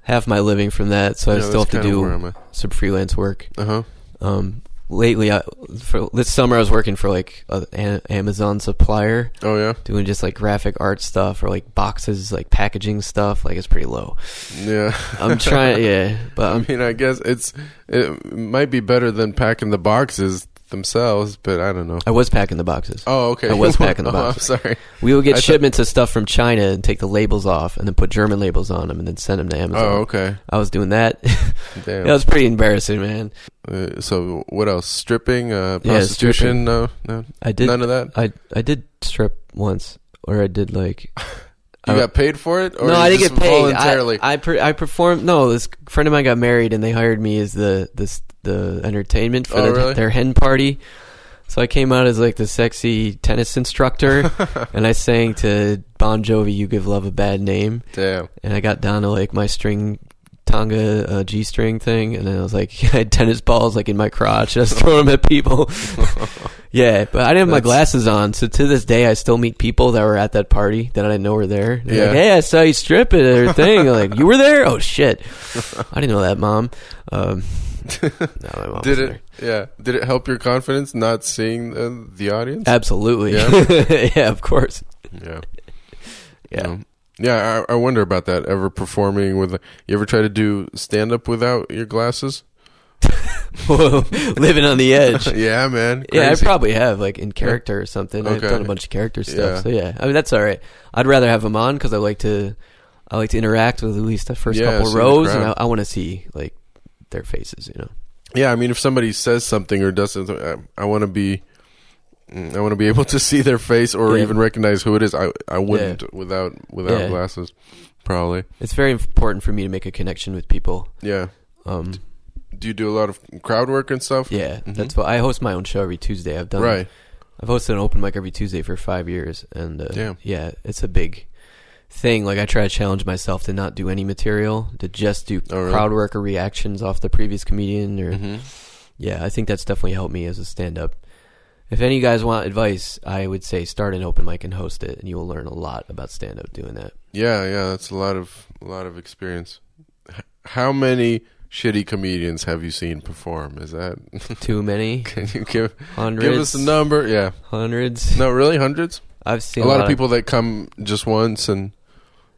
half my living from that, so I still have to do some freelance work. Uh huh. Um, lately, I, for this summer, I was working for like a, an Amazon supplier. Oh yeah. doing just like graphic art stuff or like boxes, like packaging stuff. Like it's pretty low. Yeah. I'm trying, yeah, but [LAUGHS] I I'm, mean, I guess it's it might be better than packing the boxes themselves, but I don't know. I was packing the boxes. Oh, okay. I was [LAUGHS] packing the Oh, I'm boxes. sorry. We would get I thought- shipments of stuff from China and take the labels off, and then put German labels on them, and then send them to Amazon. Oh, okay. I was doing that. [LAUGHS] Damn. that was pretty embarrassing, man. Uh, so what else? Stripping, uh, Yeah, prostitution? No, no, I did. none of that. I I did strip once, or I did like. [LAUGHS] You I- got paid for it, or no, I didn't get paid. voluntarily. I I, per, I performed. No, this friend of mine got married, and they hired me as the this the entertainment for Oh, their, really? their hen party. So I came out as like the sexy tennis instructor, [LAUGHS] and I sang to Bon Jovi, "You Give Love a Bad Name," Damn. and I got down to like my string. Tonga uh, G string thing, and then I was like, [LAUGHS] I had tennis balls like in my crotch. And I was [LAUGHS] throwing them at people. [LAUGHS] yeah, but I didn't have my That's- glasses on, so to this day, I still meet people that were at that party that I didn't know were there. They're Yeah. like, hey, I saw you strip at their thing. Like, you were there? Oh shit, I didn't know that, mom. Um, no, my mom Did wasn't it? Yeah. Did it help your confidence not seeing uh, the audience? there. Absolutely. Yeah? yeah, of course. yeah. Yeah. Yeah, I, I wonder about that. Ever performing with? You ever try to do stand up without your glasses? [LAUGHS] Living on the edge. [LAUGHS] yeah, man. Yeah, I probably have, like in character or something. I've done a bunch of character stuff, Yeah. so yeah. I mean, that's all right. I'd rather have them on because I like to, I like to interact with at least the first Yeah, couple rows, and I. I want to see like their faces. You know, Yeah, I mean, if somebody says something or does something, I, I want to be, I want to be able to see their face or Yeah. even recognize who it is. I I wouldn't without without Yeah. glasses, probably. it's very important for me to make a connection with people. Yeah. Um, Do you do a lot of crowd work and stuff? yeah, Mhm. that's why I host my own show every Tuesday. I've done Right. I've hosted an open mic every Tuesday for five years, and uh, Damn. yeah, it's a big thing. Like I try to challenge myself to not do any material, to just do Oh, really? crowd work or reactions off the previous comedian. Or hmm yeah, I think that's definitely helped me as a stand-up. If any of you guys want advice, I would say start an open mic and host it, and you will learn a lot about stand-up doing that. Yeah, yeah. That's a lot of a lot of experience. H- How many shitty comedians have you seen perform? Is that? [LAUGHS] Too many, Can you give hundreds, give us a number? Yeah. hundreds. No, really, hundreds. I've seen a lot of people that come just once and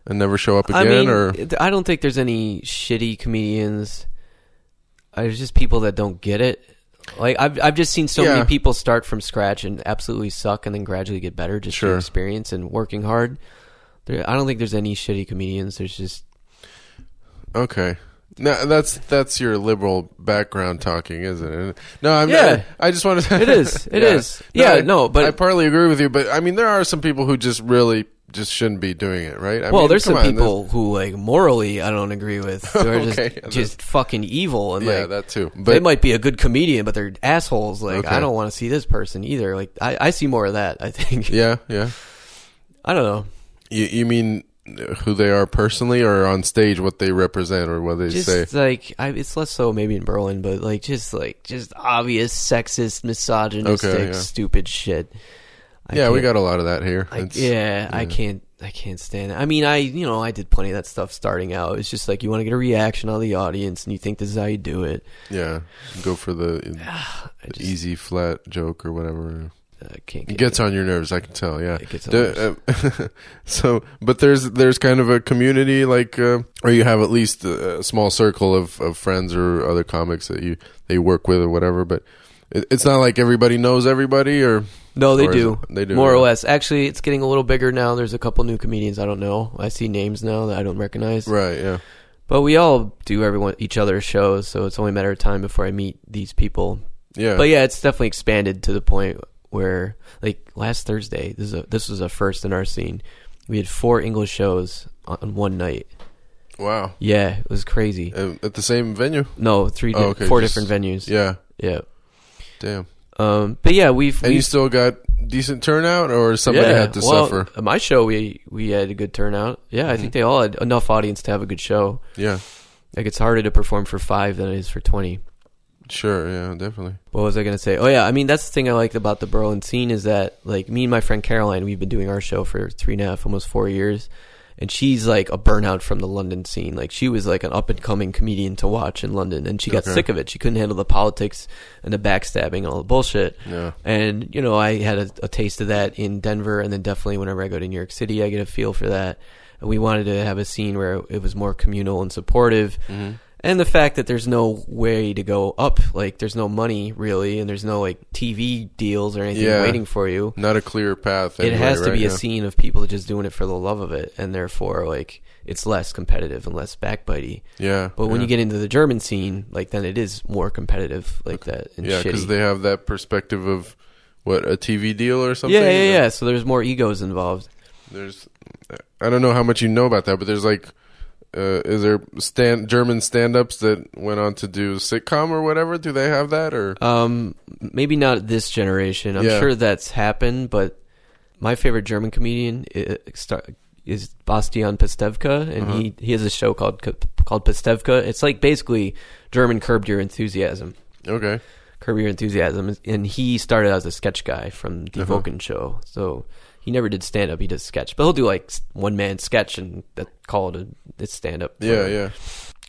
and never show up again, I mean, or I don't think there's any shitty comedians. There's just people that don't get it. Like I've I've just seen so Yeah. many people start from scratch and absolutely suck, and then gradually get better just Sure. through experience and working hard. There, I don't think there's any shitty comedians. There's just okay. No, that's that's your liberal background talking, isn't it? No, I'm Yeah. I, just want to. it is [LAUGHS] it yeah. is yeah I- no but I partly agree with you, but I mean, there are some people who just really just shouldn't be doing it, right? I well, mean, there's some on, people who like morally I don't agree with. [LAUGHS] They're just Okay, yeah, just fucking evil and Yeah, like that too. But they might be a good comedian, but they're assholes. Like Okay. I don't want to see this person either. Like I, I see more of that. I think [LAUGHS] yeah, yeah. I don't know. You, you mean who they are personally, or on stage, what they represent, or what they just say? like I, it's less so maybe in Berlin, but like just like just obvious sexist, misogynistic, Okay, yeah. stupid shit. I yeah, we got a lot of that here. I, It's- yeah, I can't. I can't stand it. I mean, I you know I did plenty of that stuff starting out. It's just like you want to get a reaction out of the audience, and you think this is how you do it. yeah. Go for the, [SIGHS] the just easy flat joke or whatever. I can't. It Get gets on your nerves, I can tell. Yeah. It gets on Do- uh, [LAUGHS] so, but there's there's kind of a community like, uh, or you have at least a, a small circle of, of friends or other comics that you they work with or whatever. But it, it's not like everybody knows everybody, or No, they or do. They do More or less. Actually, it's getting a little bigger now. There's a couple new comedians I don't know. I see names now that I don't recognize. Right. Yeah. But we all do everyone each other's shows, so it's only a matter of time before I meet these people. Yeah. But yeah, it's definitely expanded to the point where, like last Thursday, this is a, this was a first in our scene. We had four English shows on one night. Wow. Yeah, it was crazy. At the same venue. No, three, Oh, okay, four just- different venues. Yeah. yeah. Damn. Um, but yeah, we've, And you we've still got decent turnout, or somebody had to well, suffer? At my show, we we had a good turnout. Yeah, I think they all had enough audience to have a good show. Yeah, Like it's harder to perform for five than it is for twenty. sure. Yeah, definitely. What was I gonna say? Oh yeah, I mean that's the thing I like about the Berlin scene is that like me and my friend Caroline, we've been doing our show for three and a half, almost four years, and she's like a burnout from the London scene. Like she was like an up and coming comedian to watch in London, and she got Okay. sick of it. She couldn't handle the politics and the backstabbing and all the bullshit. Yeah. And you know, I had a, a taste of that in Denver, and then definitely whenever I go to New York City, I get a feel for that. And we wanted to have a scene where it was more communal and supportive. Mm-hmm. And the fact that there's no way to go up, like there's no money really, and there's no like TV deals or anything Yeah. waiting for you. Not a clear path. it has to right? be a scene of people just doing it for the love of it, and therefore like it's less competitive and less backbitey. Yeah. But when yeah. you get into the German scene, like then it is more competitive like that. And yeah, because they have that perspective of what a TV deal or something. yeah, yeah, yeah. So there's more egos involved. There's, I don't know how much you know about that, but there's like, uh, is there stand German stand-ups that went on to do sitcom or whatever? Do they have that or? Um, maybe not this generation. I'm Yeah. sure that's happened, but my favorite German comedian is, is Bastian Pastewka, and Uh-huh. he he has a show called called Pastewka. It's like basically German Curb Your Enthusiasm. Okay. Curb Your Enthusiasm, and he started as a sketch guy from the Uh-huh. Wochenshow. So he never did stand up; he does sketch, but he'll do like one man sketch and that call it a stand up. Yeah, yeah.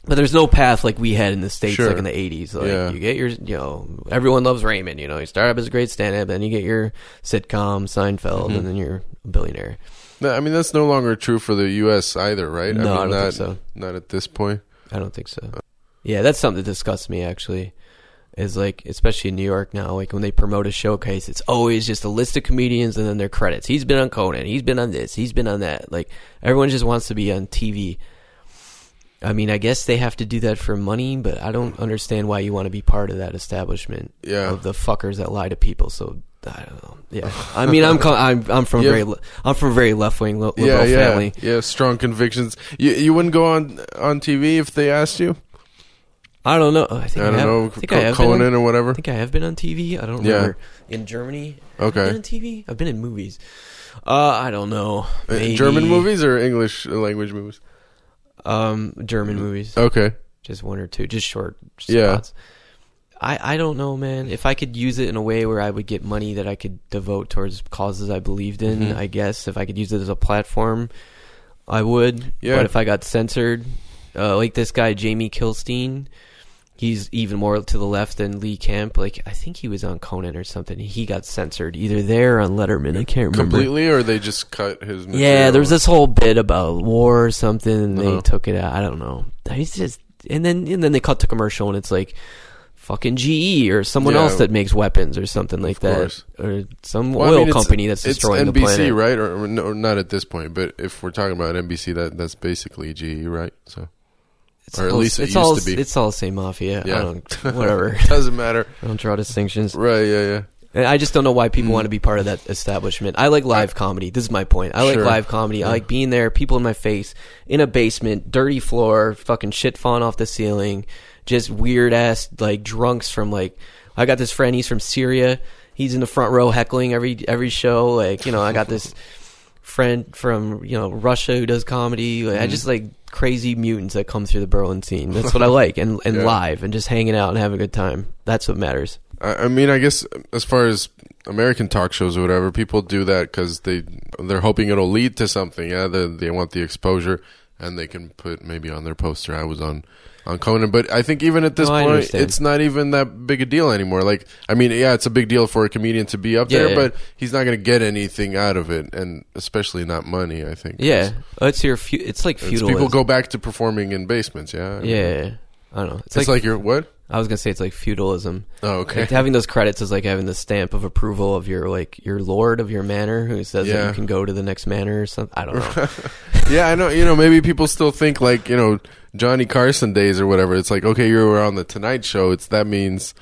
But there's no path like we had in the states, Sure. like in the '80s. Like Yeah. you get your, you know, everyone loves Raymond. You know, you start up as a great stand-up, then you get your sitcom Seinfeld, Mm-hmm. and then you're a billionaire. No, I mean that's no longer true for the U.S. either, right? No, I, I don't not, think so. Not at this point. I don't think so. Yeah, that's something that disgusts me actually. Is like, especially in New York now, like when they promote a showcase, it's always just a list of comedians and then their credits. He's been on Conan, he's been on this, he's been on that. Like everyone just wants to be on TV. I mean, I guess they have to do that for money, but I don't understand why you want to be part of that establishment Yeah. of the fuckers that lie to people. So I don't know. Yeah, I mean, I'm [LAUGHS] I'm I'm from Yeah. very I'm from a very left wing liberal yeah, yeah, family. yeah. Strong convictions. You you wouldn't go on on TV if they asked you. I don't know. I think I I, don't have, know, I think Co- I have been on- or whatever. I think I have been on TV. I don't Yeah. remember in Germany. Have I Okay. been on TV. I've been in movies. Uh, I don't know. Uh, Maybe, German movies or English language movies? Um, German movies. Okay. Just one or two. Just short spots. Yeah. I I don't know, man. If I could use it in a way where I would get money that I could devote towards causes I believed in, Mhm. I guess if I could use it as a platform, I would. Yeah. But if I got censored, uh, like this guy Jamie Kilstein, he's even more to the left than Lee Camp. Like I think he was on Conan or something. He got censored either there or on Letterman. I can't remember. Completely, or they just cut his. Material? Yeah, there was this whole bit about war or something, and Uh-huh. they took it out. I don't know. He's just, and then and then they cut to commercial, and it's like fucking GE or someone Yeah. else that makes weapons or something like that, course. or some Well, I oil mean, it's- company that's it's destroying the NBC, planet. right? Or, or no, or not at this point, but if we're talking about NBC, that that's basically GE, right? So It's or at all- least it it's used all, to be. It's all the same mafia. Yeah. I don't, [LAUGHS] whatever. doesn't matter, [LAUGHS] I don't draw distinctions. right? Yeah, yeah. And I just don't know why people want to be part of that establishment. I like live comedy. This is my point. I like Sure. live comedy. I like being there, people in my face, in a basement, dirty floor, fucking shit falling off the ceiling, just weird ass like drunks from like. I got this friend. He's from Syria. He's in the front row heckling every every show. Like you know, I got this [LAUGHS] friend from you know Russia who does comedy. Like, I Mm-hmm. just like crazy mutants that come through the Berlin scene. That's what I like, and and [LAUGHS] Yeah. live and just hanging out and having a good time. That's what matters. I, I mean, I guess as far as American talk shows or whatever, people do that because they they're hoping it'll lead to something. Yeah, they, they want the exposure, and they can put maybe on their poster. I was on on Conan, but I think even at this No, point, it's not even that big a deal anymore. Like, I mean, yeah, it's a big deal for a comedian to be up Yeah, there, yeah. but he's not going to get anything out of it, and especially not money. I think. Yeah, it's your. Fu- it's like It's people go back to performing in basements. Yeah. I mean, Yeah, I don't know. It's, It's, like, like, your what? I was gonna say it's like feudalism. Oh, okay. Like having those credits is like having the stamp of approval of your like your lord of your manor who says that you can go to the next manor or something. I don't know. [LAUGHS] yeah, I know. You know, maybe people still think like you know Johnny Carson days or whatever. It's like okay, you were on the Tonight Show. It's that means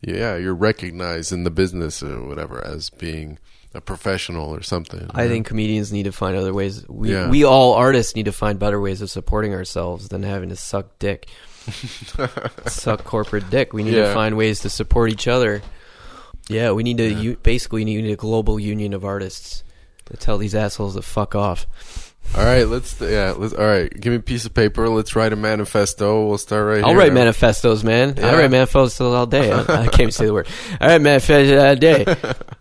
yeah, you're recognized in the business or whatever as being a professional or something. I think comedians need to find other ways. We Yeah. we all artists need to find better ways of supporting ourselves than having to suck dick, [LAUGHS] suck corporate dick. We need Yeah. to find ways to support each other. Yeah, we need to Yeah. u- basically need a global union of artists to tell these assholes to fuck off. All right, let's yeah, let's all right. Give me a piece of paper. Let's write a manifesto. We'll start right I'll here. write manifestos, man. Yeah. I write manifestos all day. I, I can't even say the word. All right, write manifestos all day. [LAUGHS]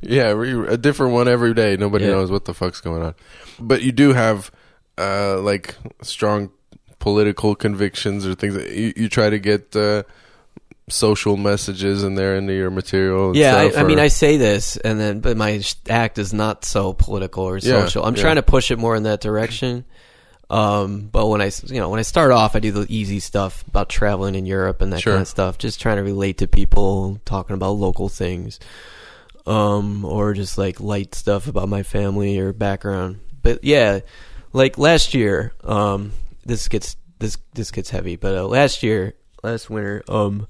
Yeah, re- a different one every day. Nobody Yeah. knows what the fuck's going on. But you do have uh like strong political convictions or things that you, you try to get uh social messages in there into your material. and Yeah, stuff, I, I mean, I say this, and then, but my act is not so political or Yeah, social. I'm yeah. trying to push it more in that direction. Um, but when I you know, when I start off, I do the easy stuff about traveling in Europe and that Sure. kind of stuff. Just trying to relate to people, talking about local things, um, or just like light stuff about my family or background. But yeah, like last year, um, this gets this this gets heavy. But uh, last year, last winter, um,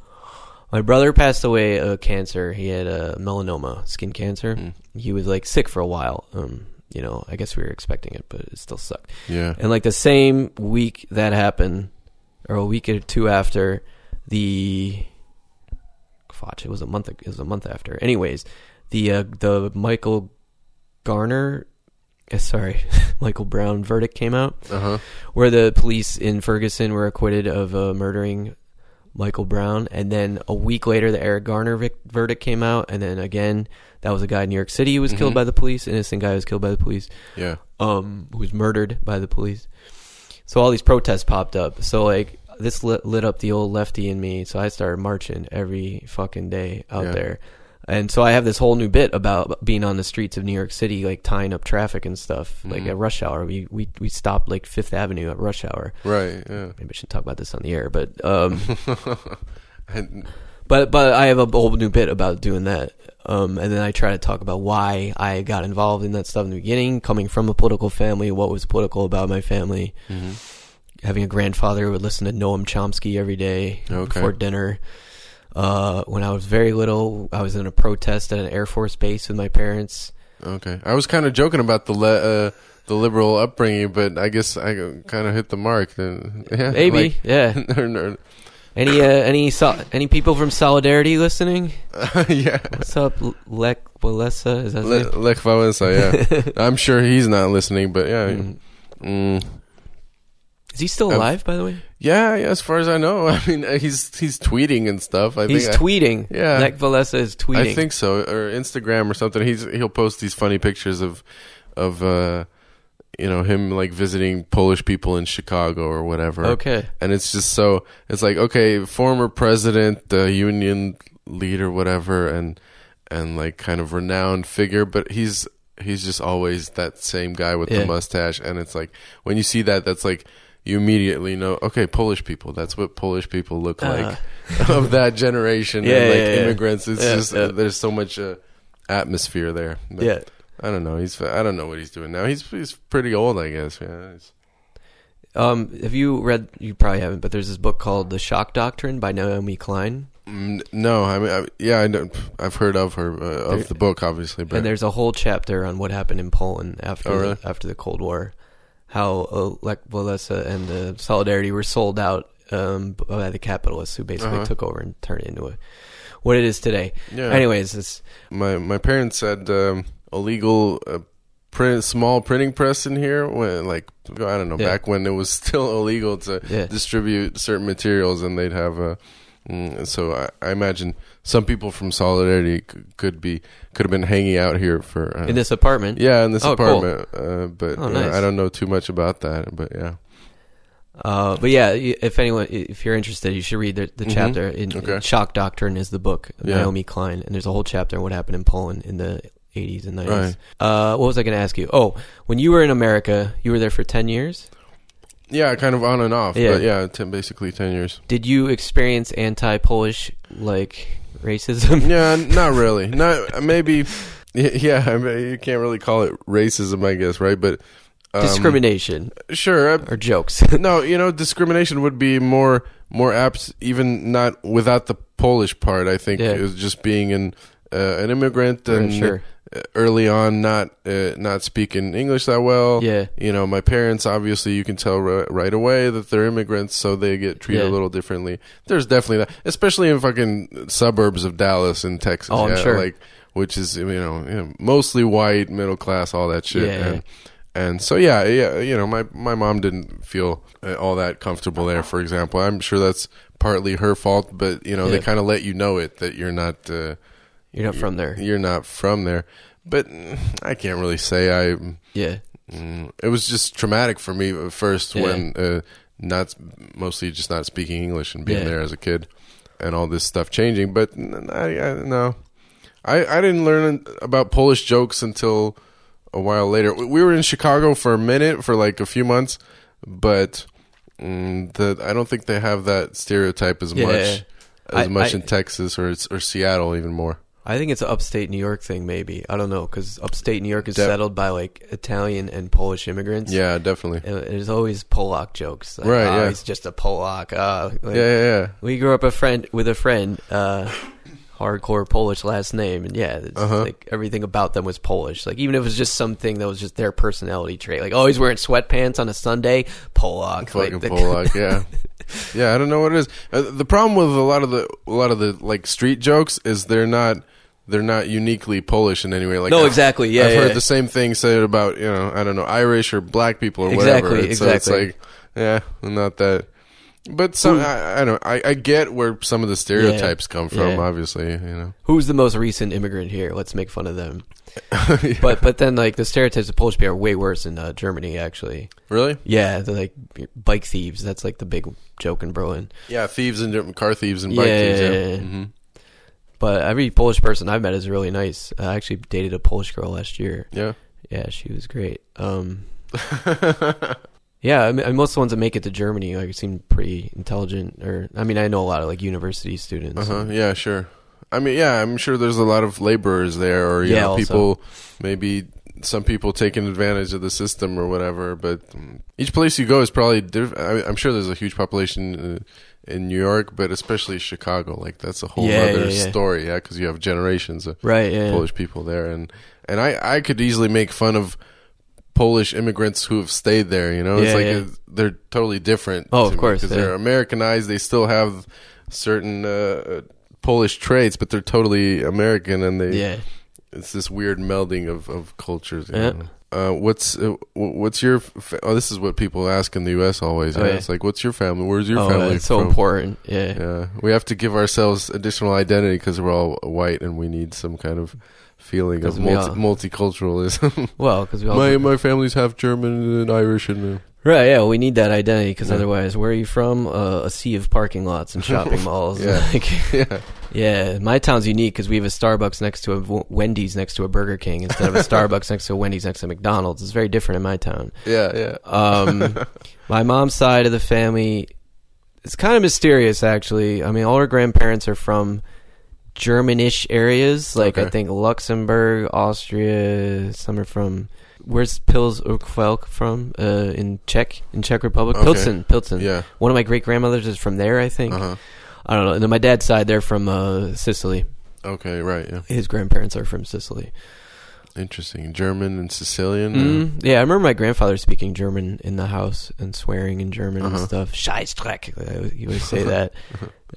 my brother passed away of cancer. He had a melanoma, skin cancer. Mm. He was like sick for a while. Um, you know, I guess we were expecting it, but it still sucked. yeah. And like the same week that happened, or a week or two after, the fudge, it was a month. It was a month after. Anyways, the uh, the Michael Garner, uh, sorry, [LAUGHS] Michael Brown verdict came out Uh huh. where the police in Ferguson were acquitted of uh, murdering Michael Brown, and then a week later, the Eric Garner vic- verdict came out, and then again, that was a guy in New York City who was killed Mhm. by the police, innocent guy who was killed by the police, Yeah. um, who was murdered by the police. So all these protests popped up. So like this lit, lit up the old lefty in me. So I started marching every fucking day out Yeah. there. And so I have this whole new bit about being on the streets of New York City, like tying up traffic and stuff. Like Mhm. at rush hour, we we we stopped like Fifth Avenue at rush hour. Right. Yeah. Maybe I should talk about this on the air, but um, [LAUGHS] but but I have a whole new bit about doing that. Um, and then I try to talk about why I got involved in that stuff in the beginning, coming from a political family, what was political about my family, Mhm. having a grandfather who would listen to Noam Chomsky every day Okay. before dinner. Uh, when I was very little, I was in a protest at an Air Force base with my parents. Okay. I was kind of joking about the le- uh, the liberal upbringing, but I guess I kind of hit the mark. Then. [LAUGHS] Yeah. Maybe, like- yeah. [LAUGHS] or- or- Any uh, any sol- any people from Solidarity listening? [LAUGHS] yeah. What's up, Lech Walesa? Is that Le- Lech Wałęsa, yeah. I'm sure he's not listening, but yeah. Mm. Mm. Is he still I've- alive, by the way? Yeah, yeah, as far as I know. [LAUGHS] I mean, uh, he's he's tweeting and stuff. I He's think I- tweeting. Yeah. Lech Walesa is tweeting. I think so, or Instagram or something. He's he'll post these funny pictures of of uh, you know him like visiting Polish people in Chicago or whatever. Okay. and it's just so it's like okay, former president, uh, union leader, whatever, and and like kind of renowned figure, but he's he's just always that same guy with Yeah. the mustache, and it's like when you see that, that's like. You immediately know, okay, Polish people. That's what Polish people look like [LAUGHS] of that generation. Uh. Yeah, and like yeah, immigrants. It's Yeah, just yeah. there's so much uh, atmosphere there. But Yeah. I don't know. He's I don't know what he's doing now. He's he's pretty old, I guess. Yeah. He's- Um, have you read? You probably haven't, but there's this book called The Shock Doctrine by Naomi Klein, Mm, no, I mean, I, yeah, I know, I've heard of her uh, There- of the book, obviously, but and there's a whole chapter on what happened in Poland after Oh, really? after the Cold War, how uh, Lech Walesa and the Solidarity were sold out um, by the capitalists who basically Uh-huh. took over and turned it into a, what it is today. yeah. Anyways, it's my my parents had um, illegal uh, print small printing press in here when like I don't know Yeah. back when it was [LAUGHS] still illegal to Yeah. distribute certain materials, and they'd have a. Mm, so I, I imagine some people from Solidarity c- could be could have been hanging out here for uh, in this apartment. Yeah, in this Oh, cool. apartment. Uh, but Oh, uh. I don't know too much about that. But yeah. Uh, but yeah, if anyone, if you're interested, you should read the, the Mhm. chapter. In, Okay. Shock Doctrine is the book Yeah. Naomi Klein, and there's a whole chapter on what happened in Poland in the 80s and 90s. Right. Uh, what was I going to ask you? Oh, when you were in America, you were there for 10 years. Yeah, kind of on and off. Yeah. But yeah, ten, basically 10 years. Did you experience anti-Polish like racism? Yeah, [LAUGHS] not really. Not maybe. Yeah, I mean, you can't really call it racism, I guess, right? But um, Discrimination Sure. I- or jokes? [LAUGHS] no, you know, discrimination would be more more apt, even not without the Polish part. I think Yeah. it was just being uh, an immigrant and sure. uh, early on not uh, not speaking English that well. Yeah. You know, my parents obviously you can tell ri- right away that they're immigrants, so they get treated Yeah. a little differently. There's definitely that, especially in fucking suburbs of Dallas and Texas. Oh, I'm sure. Like, which is you know, you know mostly white, middle class, all that shit. Yeah. And, and so yeah, yeah, you know, my my mom didn't feel uh, all that comfortable there. For example, I'm sure that's partly her fault, but you know, they kind of let you know it that you're not. Uh, You're not from there. you're not from there. But mm, I can't really say I. Yeah. Mm, it was just traumatic for me at first Yeah. when uh, not mostly just not speaking English and being Yeah. there as a kid, and all this stuff changing. But I, I no, I I didn't learn about Polish jokes until a while later. We we were in Chicago for a minute for like a few months, but mm, the I don't think they have that stereotype as Yeah. much as I- much I- in Texas or or Seattle even more. I think it's an upstate New York thing, maybe. I don't know, because upstate New York is Def- settled by like Italian and Polish immigrants. Yeah, definitely. And There's always Polak jokes. Like, Right, Oh, yeah. He's just a Polak. Uh, like, Yeah, yeah, yeah. We grew up a friend with a friend, uh, hardcore Polish last name, and yeah, it's Uh-huh. like everything about them was Polish. Like even if it was just something that was just their personality trait, like oh, he's wearing sweatpants on a Sunday, Polak. fucking like, the- Polak, [LAUGHS] yeah, yeah. I don't know what it is. Uh, the problem with a lot of the a lot of the like street jokes is they're not they're not uniquely Polish in any way. Like No, I've- exactly, yeah, I've yeah. heard the same thing said about you know I don't know Irish or black people or Exactly, whatever. So it's exactly. like yeah, not that. But some I, I don't I, I get where some of the stereotypes come from. Yeah. Obviously, you know. Who's the most recent immigrant here? Let's make fun of them. [LAUGHS] But but then like the stereotypes of Polish people are way worse in uh, Germany. Actually, Really? yeah, they're like bike thieves. That's like the big joke in Berlin. Yeah, thieves and car thieves and bike Yeah, thieves. Yeah. yeah, yeah. hmm But every Polish person I've met is really nice. I actually dated a Polish girl last year. yeah. Yeah, she was great. Um, [LAUGHS] yeah, I mean, most of the ones that make it to Germany like seem pretty intelligent. Or I mean, I know a lot of like university students. Uh huh. Yeah, sure. I mean, yeah, I'm sure there's a lot of laborers there, or you Yeah, know, also. people maybe some people taking advantage of the system or whatever. But mm, each place you go is probably different. I, I'm sure there's a huge population uh, in New York, but especially Chicago. Like that's a whole Yeah, other yeah, yeah. story, yeah, because you have generations of Right. Polish people there, and and I I could easily make fun of. Polish immigrants who have stayed there, you know, it's like uh they're totally different. Oh, to of me, course, 'cause yeah. they're Americanized. They still have certain uh, Polish traits, but they're totally American, and they Yeah. it's this weird melding of of cultures. Yeah. know. Uh, what's uh, what's your fa- oh this is what people ask in the U.S. always. Oh, yeah. It's like what's your family? Where's your oh, family that's so important. Yeah. Yeah, we have to give ourselves additional identity because we're all white and we need some kind of feeling of multi- all- multiculturalism. [LAUGHS] Well, because we all my my family's half German and Irish and uh, right. Yeah, we need that identity because Yeah. otherwise, where are you from? Uh, a sea of parking lots and shopping [LAUGHS] malls. Yeah. [LAUGHS] Like, yeah. Yeah, my town's unique because we have a Starbucks next to a Wendy's next to a Burger King instead of a [LAUGHS] Starbucks next to a Wendy's next to a McDonald's. It's very different in my town. Yeah, yeah. Um, [LAUGHS] my mom's side of the family, it's kind of mysterious, actually. I mean, all her grandparents are from Germanish areas, like I think Luxembourg, Austria. Some are from. Where's Pils Urquell from? Uh, in Czech, in Czech Republic. Okay. Pilsen, Pilsen. Yeah. One of my great grandmothers is from there, I think. Uh-huh. I don't know. And then my dad's side, they're from uh, Sicily. Okay, right, yeah. His grandparents are from Sicily. Interesting. German and Sicilian. uh, Mm, yeah, I remember my grandfather speaking German in the house and swearing in German and Uh-huh. stuff. Scheißdreck. I- You always say [LAUGHS] that.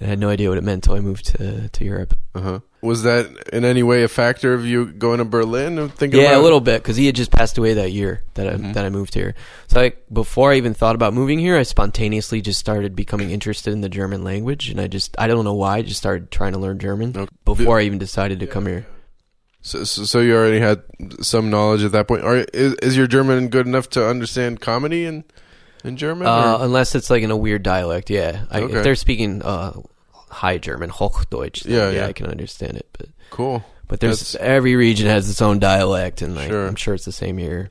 I had no idea what it meant until I moved to to Europe. Uh-huh. Was that in any way a factor of you going to Berlin and thinking Yeah, about a little bit because he had just passed away that year that I Mhm. that I moved here. So like before I even thought about moving here, I spontaneously just started becoming interested in the German language, and I just I don't know why I just started trying to learn German Okay. before I even decided to come here. So, so, so you already had some knowledge at that point. Are, is, is your German good enough to understand comedy in in German? Uh, unless it's like in a weird dialect, yeah. I, Okay. If they're speaking uh, High German, Hochdeutsch, then Yeah, yeah, yeah. I can understand it. But cool. but there's That's- every region has its own dialect, and like, Sure. I'm sure it's the same here.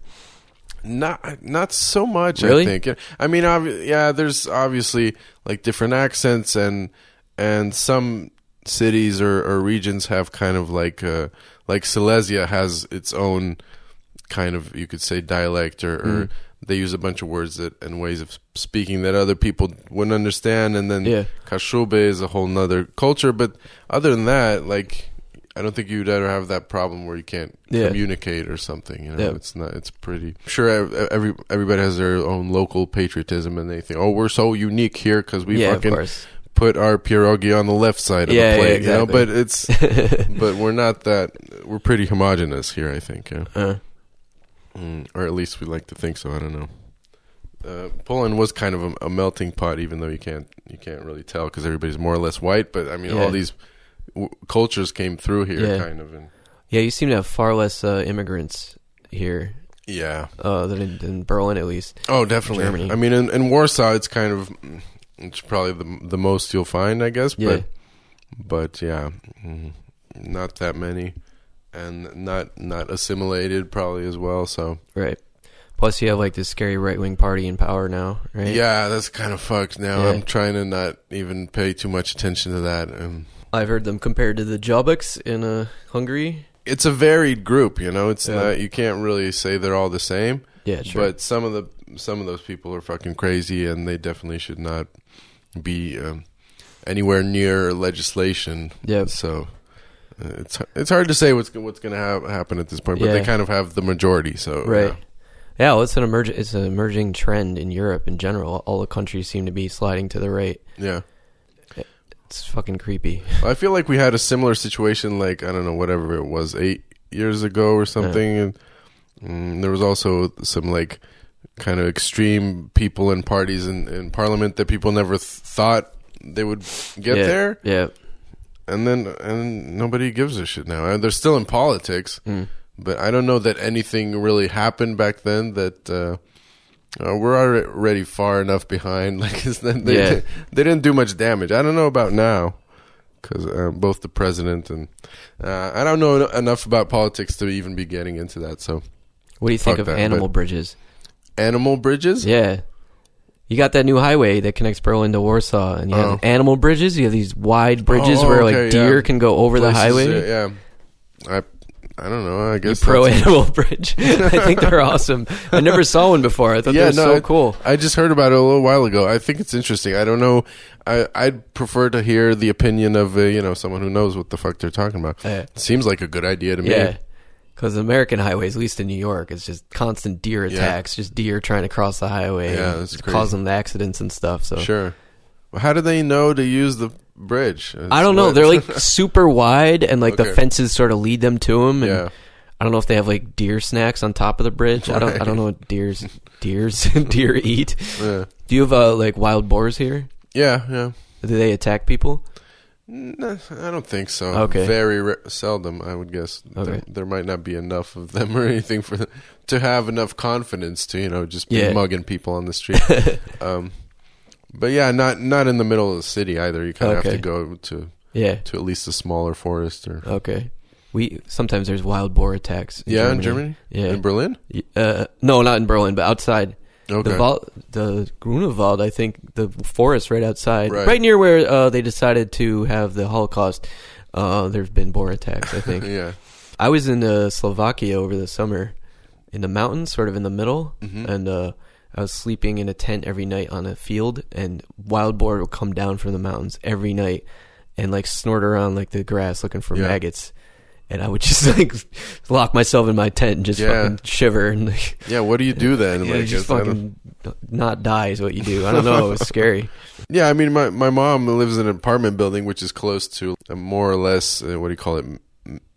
Not not so much. Really? I think. I mean, yeah. There's obviously like different accents, and and some cities or, or regions have kind of like uh, like Silesia has its own kind of you could say dialect, or, or Mm. they use a bunch of words that and ways of speaking that other people wouldn't understand, and then Yeah. Kashube is a whole nother culture. But other than that, like I don't think you'd ever have that problem where you can't Yeah. communicate or something. You know, Yeah. it's not. It's pretty sure. Every everybody has their own local patriotism, and they think, "Oh, we're so unique here because we yeah, of fucking course. Put our pierogi on the left side of Yeah, the yeah, plate." You know, exactly. but it's [LAUGHS] but we're not that. We're pretty homogenous here, I think. Yeah. Uh, Mm, or at least we like to think so. I don't know. Uh, Poland was kind of a, a melting pot, even though you can't you can't really tell because everybody's more or less white. But I mean, Yeah. all these w- cultures came through here, Yeah. kind of, and yeah, you seem to have far less uh, immigrants here yeah. uh, than in, in Berlin, at least. Oh, definitely. Germany. I mean, in, in Warsaw, it's kind of it's probably the the most you'll find, I guess. Yeah. But but yeah, mm, not that many, and not not assimilated probably as well. So Right. Plus, you have like this scary right wing party in power now, right? yeah, that's kind of fucked. Now Yeah. I'm trying to not even pay too much attention to that. And I've heard them compared to the Jobbik in uh, Hungary. it's a varied group, you know. It's Yeah. not you can't really say they're all the same. Yeah, sure. But some of the some of those people are fucking crazy, and they definitely should not be um, anywhere near legislation. Yeah. So uh, it's it's hard to say what's what's going to ha- happen at this point, but they kind of have the majority. So right. Yeah, well, it's an emerg- It's an emerging trend in Europe in general. All the countries seem to be sliding to the right. yeah. It's fucking creepy. I feel like we had a similar situation, like I don't know, whatever it was, eight years ago or something, and mm, there was also some like kind of extreme people and parties in, in Parliament that people never th- thought they would get yeah. there. Yeah. and then and nobody gives a shit now. And they're still in politics, Mm. but I don't know that anything really happened back then. That uh, uh, we're already far enough behind. [LAUGHS] Like they, Yeah. they didn't do much damage. I don't know about now because uh, both the president and uh, I don't know enough about politics to even be getting into that. So What do you think of that, animal but- bridges? Animal bridges. Yeah. You got that new highway that connects Berlin to Warsaw, and you have Oh. animal bridges. You have these wide bridges Oh, where okay, like deer yeah. can go over the Places, highway. uh, yeah. I I don't know. I guess Pro that's- animal bridge. [LAUGHS] I think they're [LAUGHS] awesome. I never saw one before. I thought they were so I, cool. I just heard about it a little while ago. I think it's interesting. I don't know. I I'd prefer to hear the opinion of uh, you know someone who knows what the fuck they're talking about. Yeah. Seems like a good idea to me. Yeah. Because American highways, at least in New York, it's just constant deer Yeah. attacks, just deer trying to cross the highway. Yeah, that's crazy. causing the accidents and stuff. So Sure. Well, how do they know to use the bridge? It's I don't know. what- They're like [LAUGHS] super wide, and like the fences sort of lead them to them. And yeah. I don't know if they have like deer snacks on top of the bridge. I don't. I don't know what deers [LAUGHS] deers [LAUGHS] deer eat. yeah. Do you have uh, like wild boars here? Yeah, yeah. Do they attack people? No, I don't think so. Okay. Very re- seldom, I would guess. There, Okay. there might not be enough of them [LAUGHS] or anything for to have enough confidence to you know just be Yeah. mugging people on the street. [LAUGHS] um, but yeah, not not in the middle of the city either. You kind of have to go to Yeah. to at least a smaller forest or Okay. We sometimes there's wild boar attacks. In yeah Germany. in Germany, Yeah. in Berlin. Uh, no, not in Berlin, but outside. Okay, The Val- the Grunewald, I think, the forest right outside, Right. right, near where uh, they decided to have the Holocaust. Uh, there's been boar attacks. I think [LAUGHS] yeah, I was in uh, Slovakia over the summer, in the mountains, sort of in the middle, Mhm. and uh, I was sleeping in a tent every night on a field, and wild boar would come down from the mountains every night and like snort around like the grass looking for Yeah. maggots. And I would [LAUGHS] just like lock myself in my tent and just Yeah. fucking shiver and like, yeah. What do you do then? [LAUGHS] yeah, Like, just it's- I fucking not die is what you do. I don't know. It was [LAUGHS] scary. Yeah, I mean, my my mom lives in an apartment building which is close to a more or less uh, what do you call it,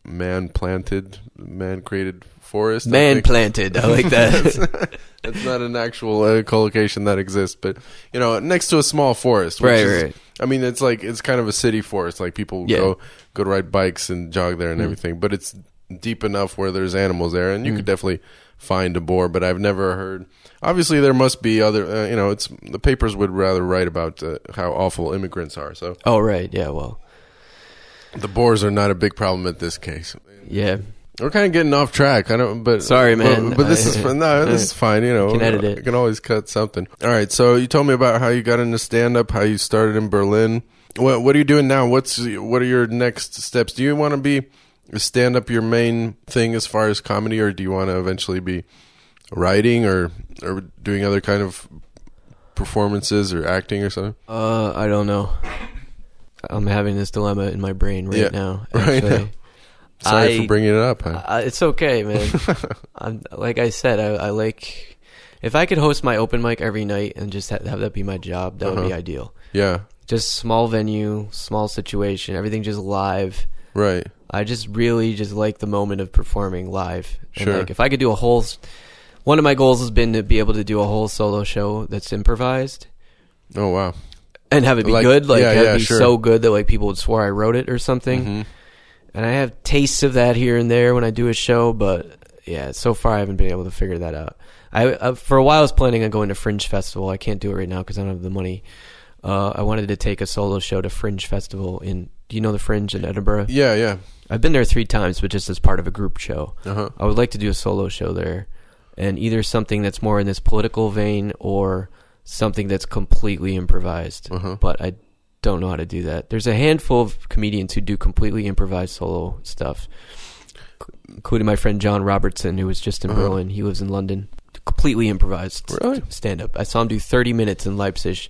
man planted, man created forest. Man think. planted. I like that. It's not an actual uh, collocation that exists, but you know, next to a small forest. Which Right, is, right. I mean, it's like it's kind of a city forest. Like people Yeah. go go to ride bikes and jog there and Mm. everything, but it's deep enough where there's animals there, and you Mm. could definitely find a boar. But I've never heard. Obviously, there must be other. Uh, you know, it's the papers would rather write about uh, how awful immigrants are. So oh right. Yeah. Well. the boars are not a big problem at this case. Yeah. We're kind of getting off track. I don't, but Sorry, man. But, but this [LAUGHS] is fun. No, this is fine. You know, Can edit it. I can always cut something. All right. So you told me about how you got into stand up, how you started in Berlin. What What are you doing now? What's What are your next steps? Do you want to be stand up your main thing as far as comedy, or do you want to eventually be writing or or doing other kind of performances or acting or something? Uh, I don't know. I'm having this dilemma in my brain right Yeah, now. [LAUGHS] right now. Sorry I- for bringing it up. Huh? Uh, it's okay, man. [LAUGHS] I'm, like I said, I, I like if I could host my open mic every night and just ha- have that be my job, that would be Uh-huh. ideal. yeah, Just small venue, small situation, everything just live. right. I just really just like the moment of performing live. And Sure. like if I could do a whole, one of my goals has been to be able to do a whole solo show that's improvised Oh wow. and have it be Like- good. Like yeah, have yeah, it be sure. so good that like people would swear I wrote it or something. hmm And I have tastes of that here and there when I do a show, but yeah, so far I haven't been able to figure that out. I uh, for a while I was planning on going to Fringe Festival. I can't do it right now because I don't have the money. Uh, I wanted to take a solo show to Fringe Festival in. Do you know the Fringe in Edinburgh? Yeah, yeah. I've been there three times, but just as part of a group show. Uh huh. I would like to do a solo show there, and either something that's more in this political vein or something that's completely improvised. Uh-huh. But I don't know how to do that. There's a handful of comedians who do completely improvised solo stuff, including my friend John Robertson, who was just in Uh-huh. Berlin. He lives in London. Completely improvised Really? stand up. I saw him do 30 minutes in Leipzig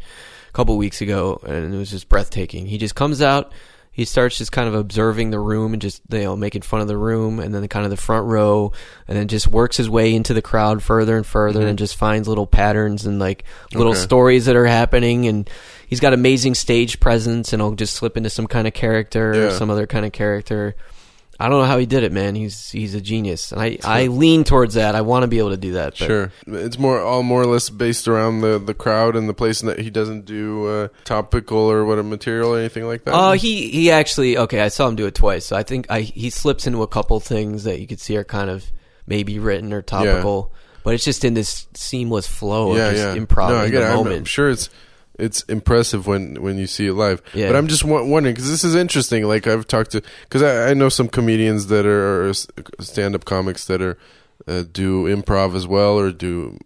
a couple weeks ago, and it was just breathtaking. He just comes out, he starts just kind of observing the room and just you know making fun of the room, and then the, kind of the front row, and then just works his way into the crowd further and further, Mhm. and just finds little patterns and like little Okay. stories that are happening, and he's got amazing stage presence, and he'll just slip into some kind of character or some other kind of character. I don't know how he did it, man. He's he's a genius, and I I lean towards that. I want to be able to do that. But Sure. It's more all more or less based around the the crowd and the place and that he doesn't do uh, topical or what a material or anything like that. Oh, he he actually okay. I saw him do it twice. So I think I he slips into a couple things that you could see are kind of maybe written or topical, but it's just in this seamless flow yeah, of just yeah. improv no, in the moment. I'm sure it's it's impressive when when you see it live. Yeah. But I'm just w- wondering because this is interesting. Like I've talked to because I, I know some comedians that are, stand up comics that are uh, do improv as well or do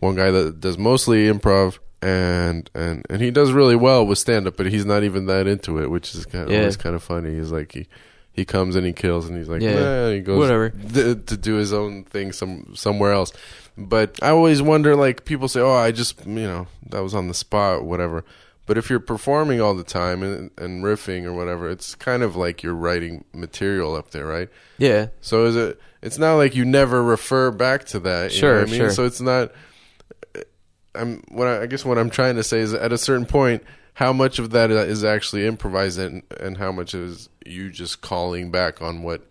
one guy that does mostly improv. And and and he does really well with stand up, but he's not even that into it, which is kind of, Yeah. always kind of funny. He's like he he comes and he kills, and he's like, Yeah. yeah, he goes Whatever. th- to do his own thing some somewhere else. But I always wonder, like people say, "Oh, I just you know that was on the spot, whatever." But if you're performing all the time and, and riffing or whatever, it's kind of like you're writing material up there, right? Yeah, So is it? It's not like you never refer back to that. You know Sure, what I mean? sure. So it's not. I'm what I, I guess what I'm trying to say is at a certain point, how much of that is actually improvised and and how much is you just calling back on what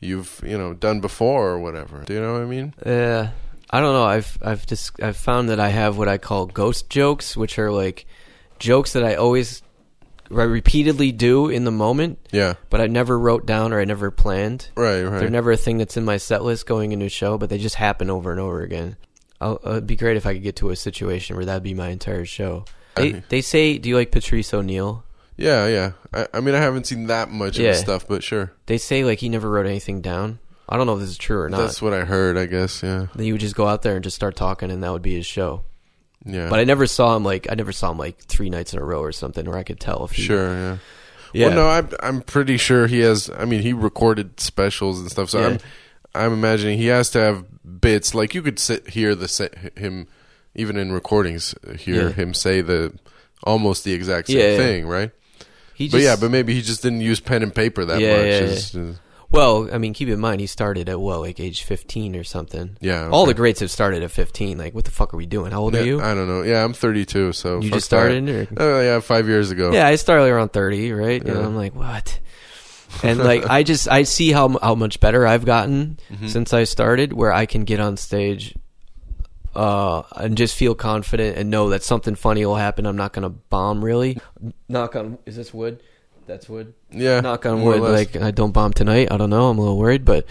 you've you know done before or whatever. Do you know what I mean? uh, I don't know. I've I've just I've found that I have what I call ghost jokes, which are like jokes that I always I repeatedly do in the moment, Yeah. but I never wrote down or I never planned. Right. Right. They're never a thing that's in my set list going into a show, but they just happen over and over again. I'll, uh, it'd be great if I could get to a situation where that'd be my entire show. They they say, do you like Patrice O'Neal? yeah. Yeah. I, I mean, I haven't seen that much of Yeah. his stuff, but sure. They say like he never wrote anything down. I don't know if this is true or not. That's what I heard. I guess. Yeah. then he would just go out there and just start talking, and that would be his show. Yeah. But I never saw him like I never saw him like three nights in a row or something where I could tell if he. sure. Yeah. Yeah. Well, no, I'm I'm pretty sure he has. I mean, he recorded specials and stuff. So Yeah. I'm I'm imagining he has to have bits like you could sit hear the him even in recordings hear Yeah. him say the almost the exact same Yeah, thing, right? He just, but yeah, but maybe he just didn't use pen and paper that much. yeah, It's- it's- well, I mean, keep in mind he started at what like age fifteen or something. yeah. All the greats have started at fifteen. Like, what the fuck are we doing? How old Yeah, are you? I don't know. Yeah, I'm 32, so you just started, Oh yeah, five years ago. Yeah, I started around thirty, right? And I'm like, what? [LAUGHS] And like, I just I see how how much better I've gotten Mhm. since I started, where I can get on stage, uh, and just feel confident and know that something funny will happen. I'm not gonna bomb really. Knock on is this wood? That's wood. yeah. Knock on more or wood. Like I don't bomb tonight. I don't know. I'm a little worried, but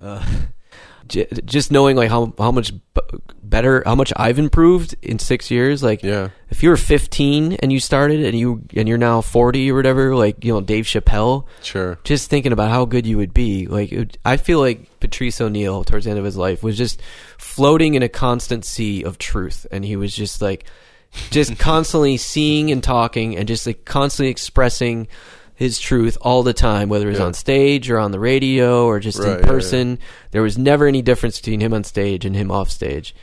uh, [LAUGHS] j- just knowing like how how much b- better, how much I've improved in six years. Like yeah, if you were 15 and you started and you and you're now 40 or whatever, like you know Dave Chappelle, sure. just thinking about how good you would be. Like it, I feel like Patrice O'Neal towards the end of his life was just floating in a constant sea of truth, and he was just like just [LAUGHS] constantly seeing and talking and just like constantly expressing his truth all the time, whether it was Yeah. on stage or on the radio or just Right, in person. There was never any difference between him on stage and him off stage.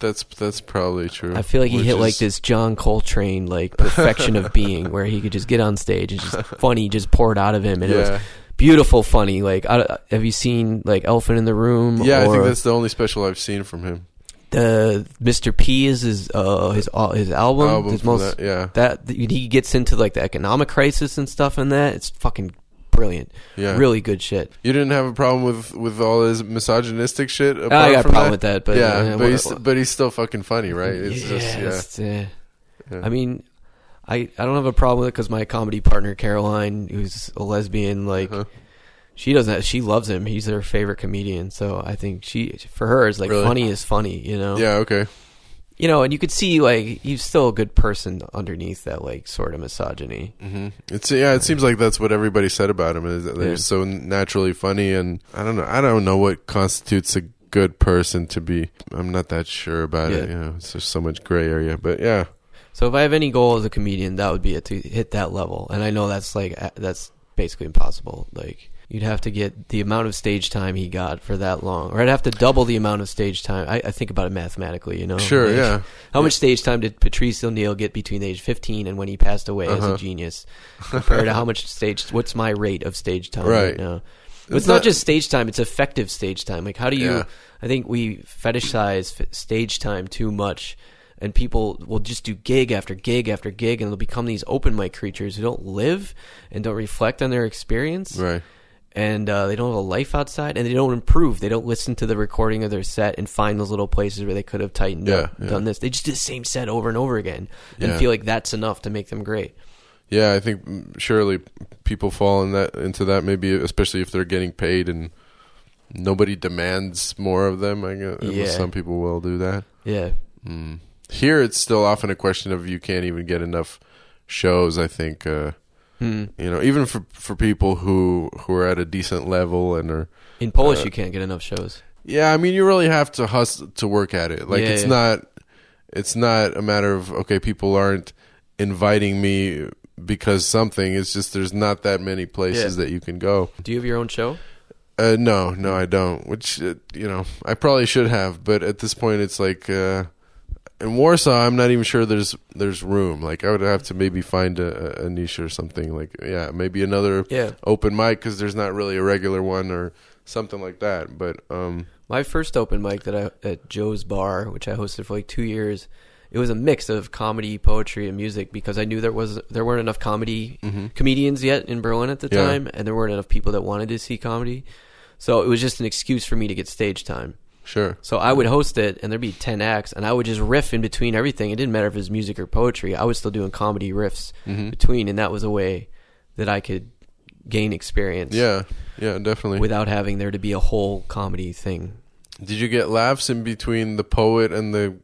That's that's probably true. I feel like he Which hit like this John Coltrane like [LAUGHS] perfection of being, where he could just get on stage and just [LAUGHS] funny just poured out of him, and it was beautiful, funny. Like, I, have you seen like Elephant in the Room? Yeah, I think that's the only special I've seen from him. The Mr. P is his uh his uh, his album. Album his most that, yeah. that he gets into like the economic crisis and stuff in that. It's fucking brilliant. Yeah. Really good shit. You didn't have a problem with with all his misogynistic shit. Apart I got a problem that? with that, but yeah, uh, but he's but he's still fucking funny, right? It's yeah, just yeah. it's, Yeah. I mean, I I don't have a problem with it because my comedy partner Caroline, who's a lesbian, like Uh-huh. She doesn't. She loves him. He's her favorite comedian. So I think she, for her, is like Really? funny is funny. You know. Yeah, okay. You know, and you could see like he's still a good person underneath that like sort of misogyny. hmm It's yeah. It seems like that's what everybody said about him is that they're Yeah. so naturally funny, and I don't know. I don't know what constitutes a good person to be. I'm not that sure about it. Yeah. You know, it's just so much gray area. But yeah, So if I have any goal as a comedian, that would be it to hit that level. And I know that's like that's basically impossible. Like you'd have to get the amount of stage time he got for that long, or I'd have to double the amount of stage time. I, I think about it mathematically, you know. sure, Like, yeah. How much stage time did Patrice O'Neal get between age 15 and when he passed away as Uh-huh. a genius? [LAUGHS] Compared to how much stage? What's my rate of stage time right, Right. now? It's it's not, not- just stage time; it's effective stage time. Like, how do you? Yeah. I think we fetishize f- stage time too much, and people will just do gig after gig after gig, and they'll become these open mic creatures who don't live and don't reflect on their experience, Right. And uh, they don't have a life outside, and they don't improve. They don't listen to the recording of their set and find those little places where they could have tightened Yeah, up, yeah. done this. They just do the same set over and over again, and Yeah. feel like that's enough to make them great. Yeah, I think mm, surely people fall in that into that maybe especially if they're getting paid and nobody demands more of them. I guess Yeah. some people will do that. Yeah, Mm. Here, it's still often a question of you can't even get enough shows. I think uh, Hmm. you know, even for for people who who are at a decent level and are in Polish Uh, you can't get enough shows. yeah. I mean, you really have to hustle to work at it. Like Yeah, it's yeah. not it's not a matter of okay, people aren't inviting me because something. It's just there's not that many places Yeah. that you can go. Do you have your own show? Uh, no, no, I don't. Which uh, you know, I probably should have, but at this point, it's like uh, in Warsaw, I'm not even sure there's there's room. Like I would have to maybe find a, a niche or something. Like yeah, maybe another Yeah. open mic because there's not really a regular one or something like that. But um, My first open mic that I at Joe's Bar, which I hosted for like two years, it was a mix of comedy, poetry, and music because I knew there was there weren't enough comedy comedians yet in Berlin at the Mm-hmm. Yeah. time, and there weren't enough people that wanted to see comedy. So it was just an excuse for me to get stage time. Sure, So I would host it, and there'd be ten acts, and I would just riff in between everything. It didn't matter if it was music or poetry. I was still doing comedy riffs Mm-hmm. between, and that was a way that I could gain experience. yeah, yeah, definitely. Without having there to be a whole comedy thing. Did you get laughs in between the poet and the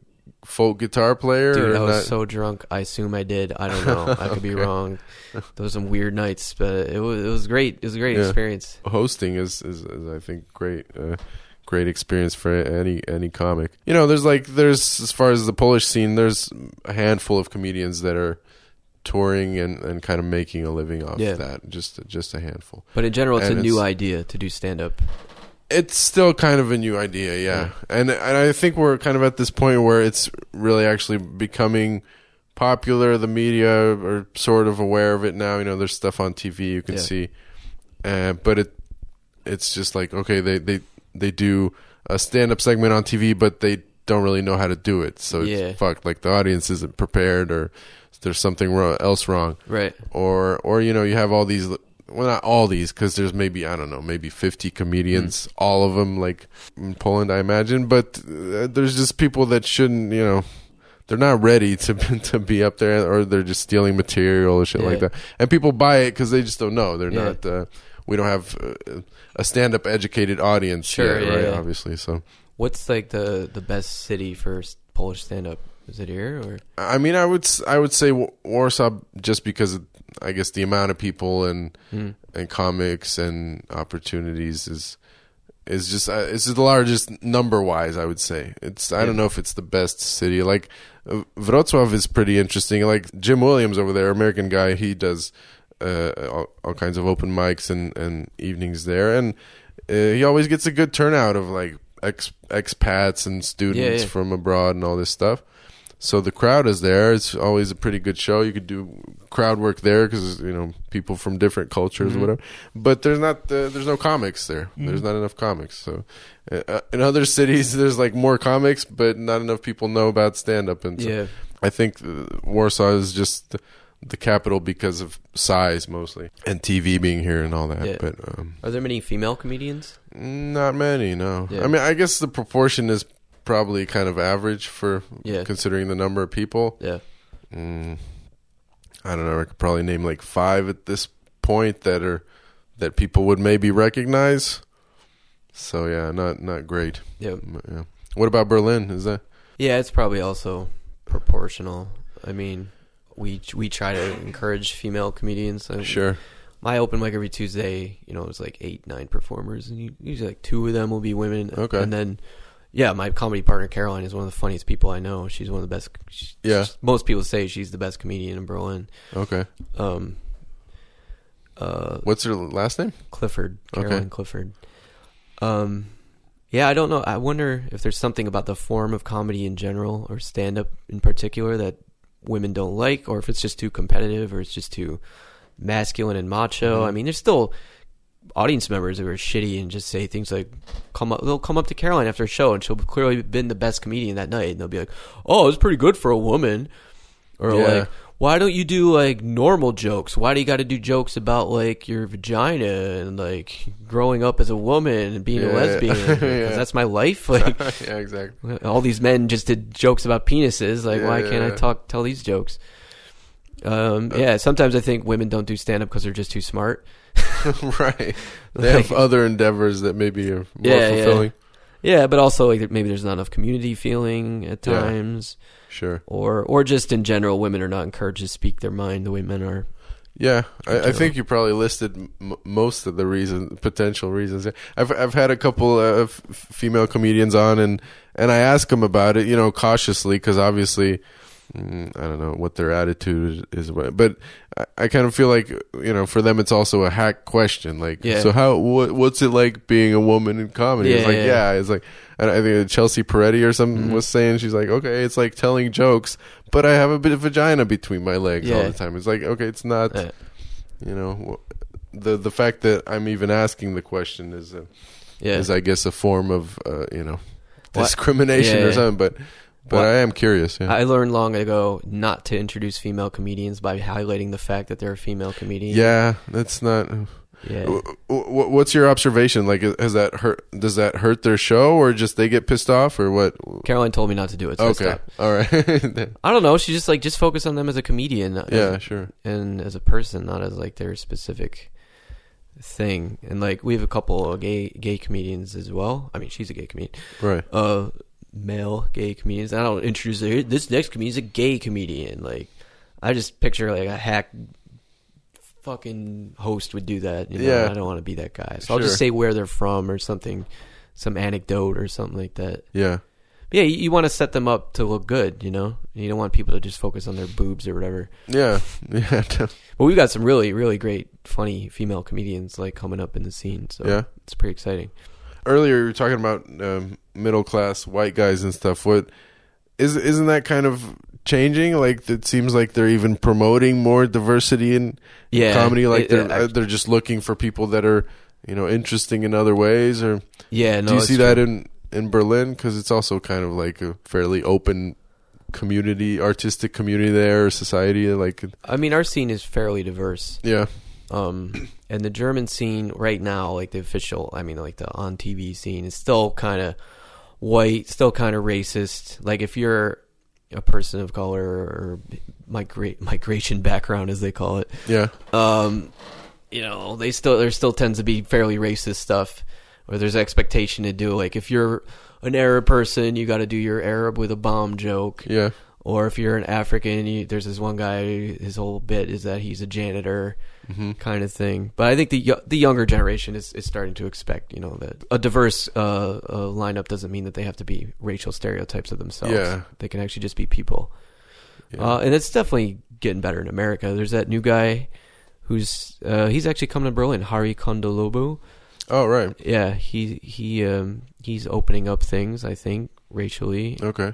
folk guitar player? Dude, I was not? so drunk. I assume I did. I don't know. I could be [LAUGHS] wrong. Those were some weird nights, but it was it was great. It was a great Yeah. experience. hosting is, is, is I think great uh, great experience for any any comic. You know, there's like there's as far as the Polish scene, there's a handful of comedians that are touring and, and kind of making a living off Yeah. that. Just just a handful. But in general, it's And a new it's- idea to do stand up. It's still kind of a new idea, yeah. And and I think we're kind of at this point where it's really actually becoming popular. The media are sort of aware of it now. You know, there's stuff on TV you can Yeah. see, uh, but it it's just like okay, they they they do a stand up segment on TV, but they don't really know how to do it. So Yeah. it's fucked. Like the audience isn't prepared, or there's something wrong, else wrong Right. or or you know you have all these well not all these because there's maybe i don't know maybe 50 comedians all of them like in poland i imagine but uh, there's just people that shouldn't you know they're not ready to [LAUGHS] to be up there or they're just stealing material or shit like that and people buy it because they just don't know they're Yeah. not uh, we don't have uh, a stand-up educated audience Sure, yet, yeah, right yeah. obviously so What's like the the best city for Polish stand up? Is it here or I mean, I would I would say Warsaw just because of, I guess the amount of people and Hmm. and comics and opportunities is is just uh, it's the largest number wise. I would say it's I don't know if it's the best city. Like Wrocław is pretty interesting. Like Jim Williams over there, American guy, he does uh, all, all kinds of open mics and and evenings there, and uh, he always gets a good turnout of like ex expats and students yeah. from abroad and all this stuff. so the crowd is there. It's always a pretty good show. You could do crowd work there because you know people from different cultures Mhm. or whatever. But there's not uh, there's no comics there. Mm-hmm. There's not enough comics. So uh, in other cities, [LAUGHS] there's like more comics, but not enough people know about stand up. And so Yeah. I think uh, Warsaw is just the, capital because of size mostly and TV being here and all that. Yeah. But um, Are there many female comedians? not many, no. Yeah. I mean, I guess the proportion is probably kind of average for Yeah. considering the number of people. Yeah. Mm, I don't know. I could probably name like five at this point that are that people would maybe recognize. So yeah, not not great. Yeah. Yeah. What about Berlin? Is that Yeah, it's probably also proportional. I mean, we we try to encourage female comedians. I- sure? My open mic every Tuesday, you know, it's like eight, nine performers, and usually like two of them will be women. Okay. And then, yeah, my comedy partner Caroline is one of the funniest people I know. She's one of the best. she- Yeah. Most people say she's the best comedian in Berlin. Okay. Um. Uh, What's her last name? Clifford, Okay. Caroline Clifford. Um, yeah, I don't know. I wonder if there's something about the form of comedy in general or stand up in particular that women don't like, or if it's just too competitive or it's just too masculine and macho. Mhm. I mean, there's still audience members who are shitty and just say things like, "Come up." They'll come up to Caroline after a show, and she'll clearly been the best comedian that night, and they'll be like, "Oh, it was pretty good for a woman," or Yeah. like. Why don't you do like normal jokes? Why do you got to do jokes about like your vagina and like growing up as a woman and being Yeah, a lesbian? [LAUGHS] yeah. That's my life. Like [LAUGHS] yeah, exactly. all these men just did jokes about penises. Like, Yeah, why can't I talk tell these jokes? Um, Uh, yeah, sometimes I think women don't do stand up because they're just too smart. [LAUGHS] right. They have other endeavors that maybe are more fulfilling. Yeah, but also like maybe there's not enough community feeling at Yeah. times, Sure. or or just in general, women are not encouraged to speak their mind the way men are. Yeah, I, I think you probably listed m- most of the reason, potential reasons. I've I've had a couple of female comedians on, and and I ask them about it, you know, cautiously because obviously, I don't know what their attitude is, but I, I kind of feel like you know, for them, it's also a hack question. Like, Yeah. so how what, what's it like being a woman in comedy? it's Yeah, like, yeah, yeah, it's like. I think Chelsea Peretti or something Mhm. was saying she's like, okay, it's like telling jokes, but I have a bit of vagina between my legs all the time. It's like, okay, it's not you know the the fact that I'm even asking the question is a, is I guess a form of uh, you know Well, discrimination or something but but Well, I am curious yeah. I learned long ago not to introduce female comedians by highlighting the fact that they're a female comedian. yeah that's not yeah. wh- wh- what's your observation like has that hurt does that hurt their show or just they get pissed off or what Caroline told me not to do it. So okay all right [LAUGHS] I don't know. She's just like just focus on them as a comedian, not yeah as- sure and as a person, not as like their specific thing. And like we have a couple of gay gay comedians as well. I mean, she's a gay comedian. right Uh, male gay comedians. I don't introduce. This next comedian is a gay comedian. Like, I just picture like a hack fucking host would do that. You know? Yeah. I don't want to be that guy. So I'll just say where they're from or something, some anecdote or something like that. yeah Yeah, you, you want to set them up to look good, you know? You don't want people to just focus on their boobs or whatever. yeah [LAUGHS] yeah But we've got some really, really great, funny female comedians like coming up in the scene. So Yeah. it's pretty exciting. Earlier you were talking about um, middle class white guys and stuff. What is isn't that kind of changing? Like it seems like they're even promoting more diversity in Yeah, comedy. Like it- they're it uh, act- they're just looking for people that are you know interesting in other ways. Or Yeah, no, do you see true. that in in Berlin? Because it's also kind of like a fairly open community, artistic community there, society. Like I mean, our scene is fairly diverse. yeah, Um, and the German scene right now, like the official, I mean, like the on TV scene, is still kind of white, still kind of racist. Like if you're a person of color or migra- migration background, as they call it, yeah, um, you know, they still there still tends to be fairly racist stuff, where there's expectation to do. Like if you're an Arab person, you got to do your Arab with a bomb joke, yeah, or if you're an African, you, there's this one guy, his whole bit is that he's a janitor, hmm kind of thing. But I think the the younger generation is, is starting to expect, you know, that a diverse uh, uh, lineup doesn't mean that they have to be racial stereotypes of themselves. Yeah. They can actually just be people. yeah. Uh, and it's definitely getting better in America. There's that new guy who's uh, he's actually coming to Berlin, Hari Kondabolu. oh right, Yeah, he he um, he's opening up things. I think racially, okay,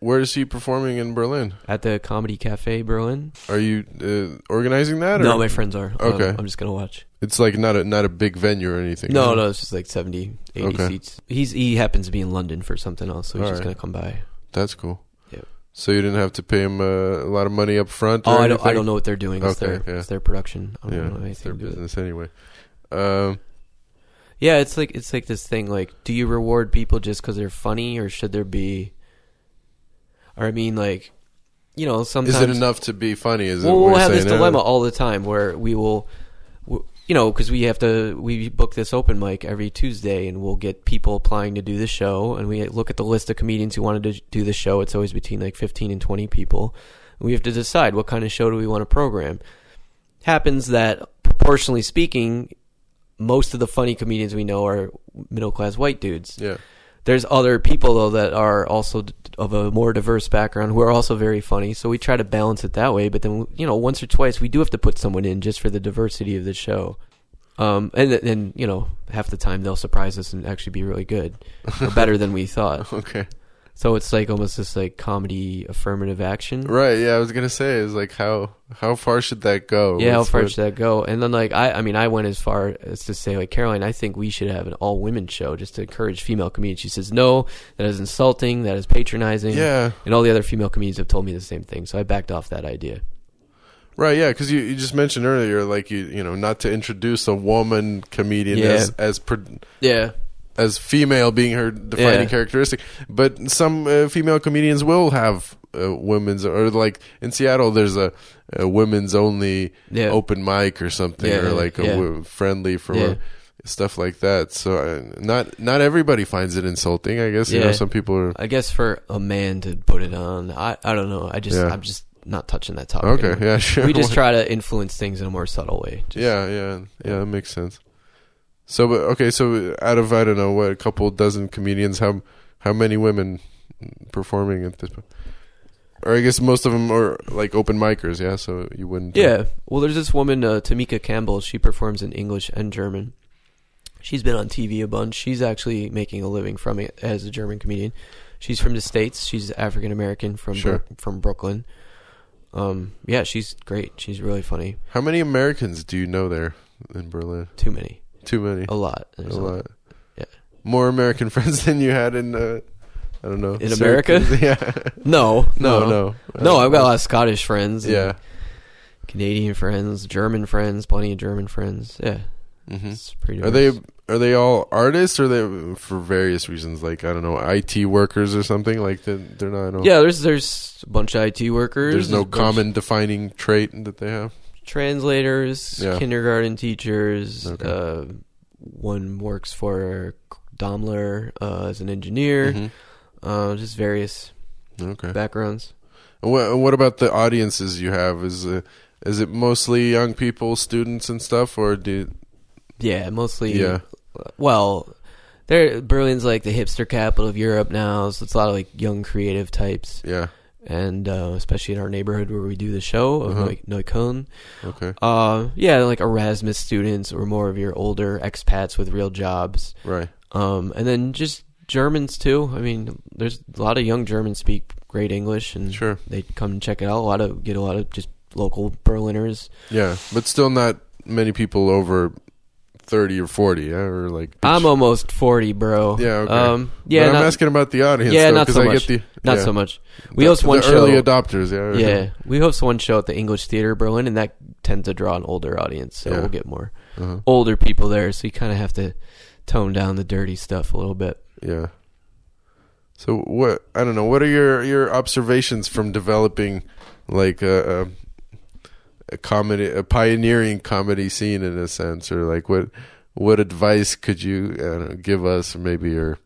Where is he performing in Berlin? at the Comedy Cafe Berlin. Are you uh, organizing that? Or? No, my friends are. Um, Okay. I'm just gonna watch. it's like not a not a big venue or anything. No, right? no, it's just like 70, 80 Okay. seats. He's he happens to be in London for something else, so he's All just right. gonna come by. That's cool. Yep. So you didn't have to pay him uh, a lot of money up front. Oh, I don't I don't know what they're doing. It's Okay, their yeah. it's their production. I don't Yeah, know it's their anything to do with it. business anyway. Um, Yeah, it's like it's like this thing. Like, do you reward people just because they're funny, or should there be? Or I mean, like, you know, sometimes is it enough to be funny? Is it? Well, have this dilemma all the time where we will, you know, because we have to we book this open mic every Tuesday, and we'll get people applying to do the show, and we look at the list of comedians who wanted to do the show. It's always between like fifteen and twenty people. And we have to decide what kind of show do we want to program. Happens that proportionally speaking, most of the funny comedians we know are middle class white dudes. Yeah. There's other people though that are also of a more diverse background who are also very funny. So we try to balance it that way. But then you know, once or twice we do have to put someone in just for the diversity of the show. Um, and then you know, half the time they'll surprise us and actually be really good or better than we thought. [LAUGHS] Okay. So it's like almost this like comedy affirmative action. Right. Yeah. I was gonna say is like how how far should that go? Yeah, how far what- should that go? And then like I, I mean, I went as far as to say like Caroline, I think we should have an all women show just to encourage female comedians. She says no, that is insulting, that is patronizing. Yeah. And all the other female comedians have told me the same thing, so I backed off that idea. Right. Yeah. Because you, you just mentioned earlier, like you you know, not to introduce a woman comedian Yeah. as as Yeah, as female being her defining Yeah. characteristic. But some uh, female comedians will have uh, women's or like in Seattle, there's a, a women's only yeah, open mic or something, Yeah, or like a friendly for stuff like that. So uh, not not everybody finds it insulting. I guess you know some people are. I guess for a man to put it on, I I don't know. I just. I'm just not touching that topic. Okay, anymore. yeah, sure. We just try to influence things in a more subtle way. Just- yeah, yeah, yeah. That makes sense. So, but okay, so out of I don't know what a couple dozen comedians, how how many women performing at this point? Or I guess most of them are like open micers, yeah. So you wouldn't. uh, Yeah. Well, there's this woman, uh, Tamika Campbell. She performs in English and German. She's been on TV a bunch. She's actually making a living from it as a German comedian. She's from the states. She's African American from Sure. Brook- from Brooklyn. Um, yeah, she's great. She's really funny. How many Americans do you know there in Berlin? Too many, Too many. a lot. A There's lot. Yeah. More American [LAUGHS] friends than you had in. Uh, I don't know. In America? [LAUGHS] Yeah. No, no, no, no. No, I've got a lot of Scottish friends. Yeah. Canadian friends, German friends, plenty of German friends. Yeah, hmm it's pretty. Are they are they all artists or they for various reasons like I don't know IT workers or something like that they're not Yeah, there's there's a bunch of IT workers. there's no a common defining trait that they have translators, Yeah. kindergarten teachers. Okay. Uh, one works for Daimler uh, as an engineer. Mhm. Uh, just various okay backgrounds. and what, what about the audiences you have is uh, is it mostly young people students and stuff or do Yeah, mostly. Yeah. Well, there Berlin's like the hipster capital of Europe now, so it's a lot of like young creative types, yeah and uh, especially in our neighborhood where we do the show of Uh-huh. Neukölln. okay Uh, yeah, like Erasmus students or more of your older expats with real jobs. right Um, and then just Germans too. I mean, there's a lot of young Germans speak great English, and sure they come and check it out. A lot of get a lot of just local Berliners. yeah but still not many people over 30 or 40 yeah or like I'm almost forty, bro. Yeah, okay. Um, yeah, but I'm not, asking about the audience yeah, though, not so I much. get the not yeah. so much. We The- host one the show. early adopters yeah yeah, we host one show at the English Theater Berlin, and that tends to draw an older audience, so Yeah. we'll get more uh-huh. older people there. So you kind of have to tone down the dirty stuff a little bit. Yeah. So what I don't know. What are your your observations from developing like a, a, comedy, a pioneering comedy scene in a sense, or like what what advice could you know, give us, maybe you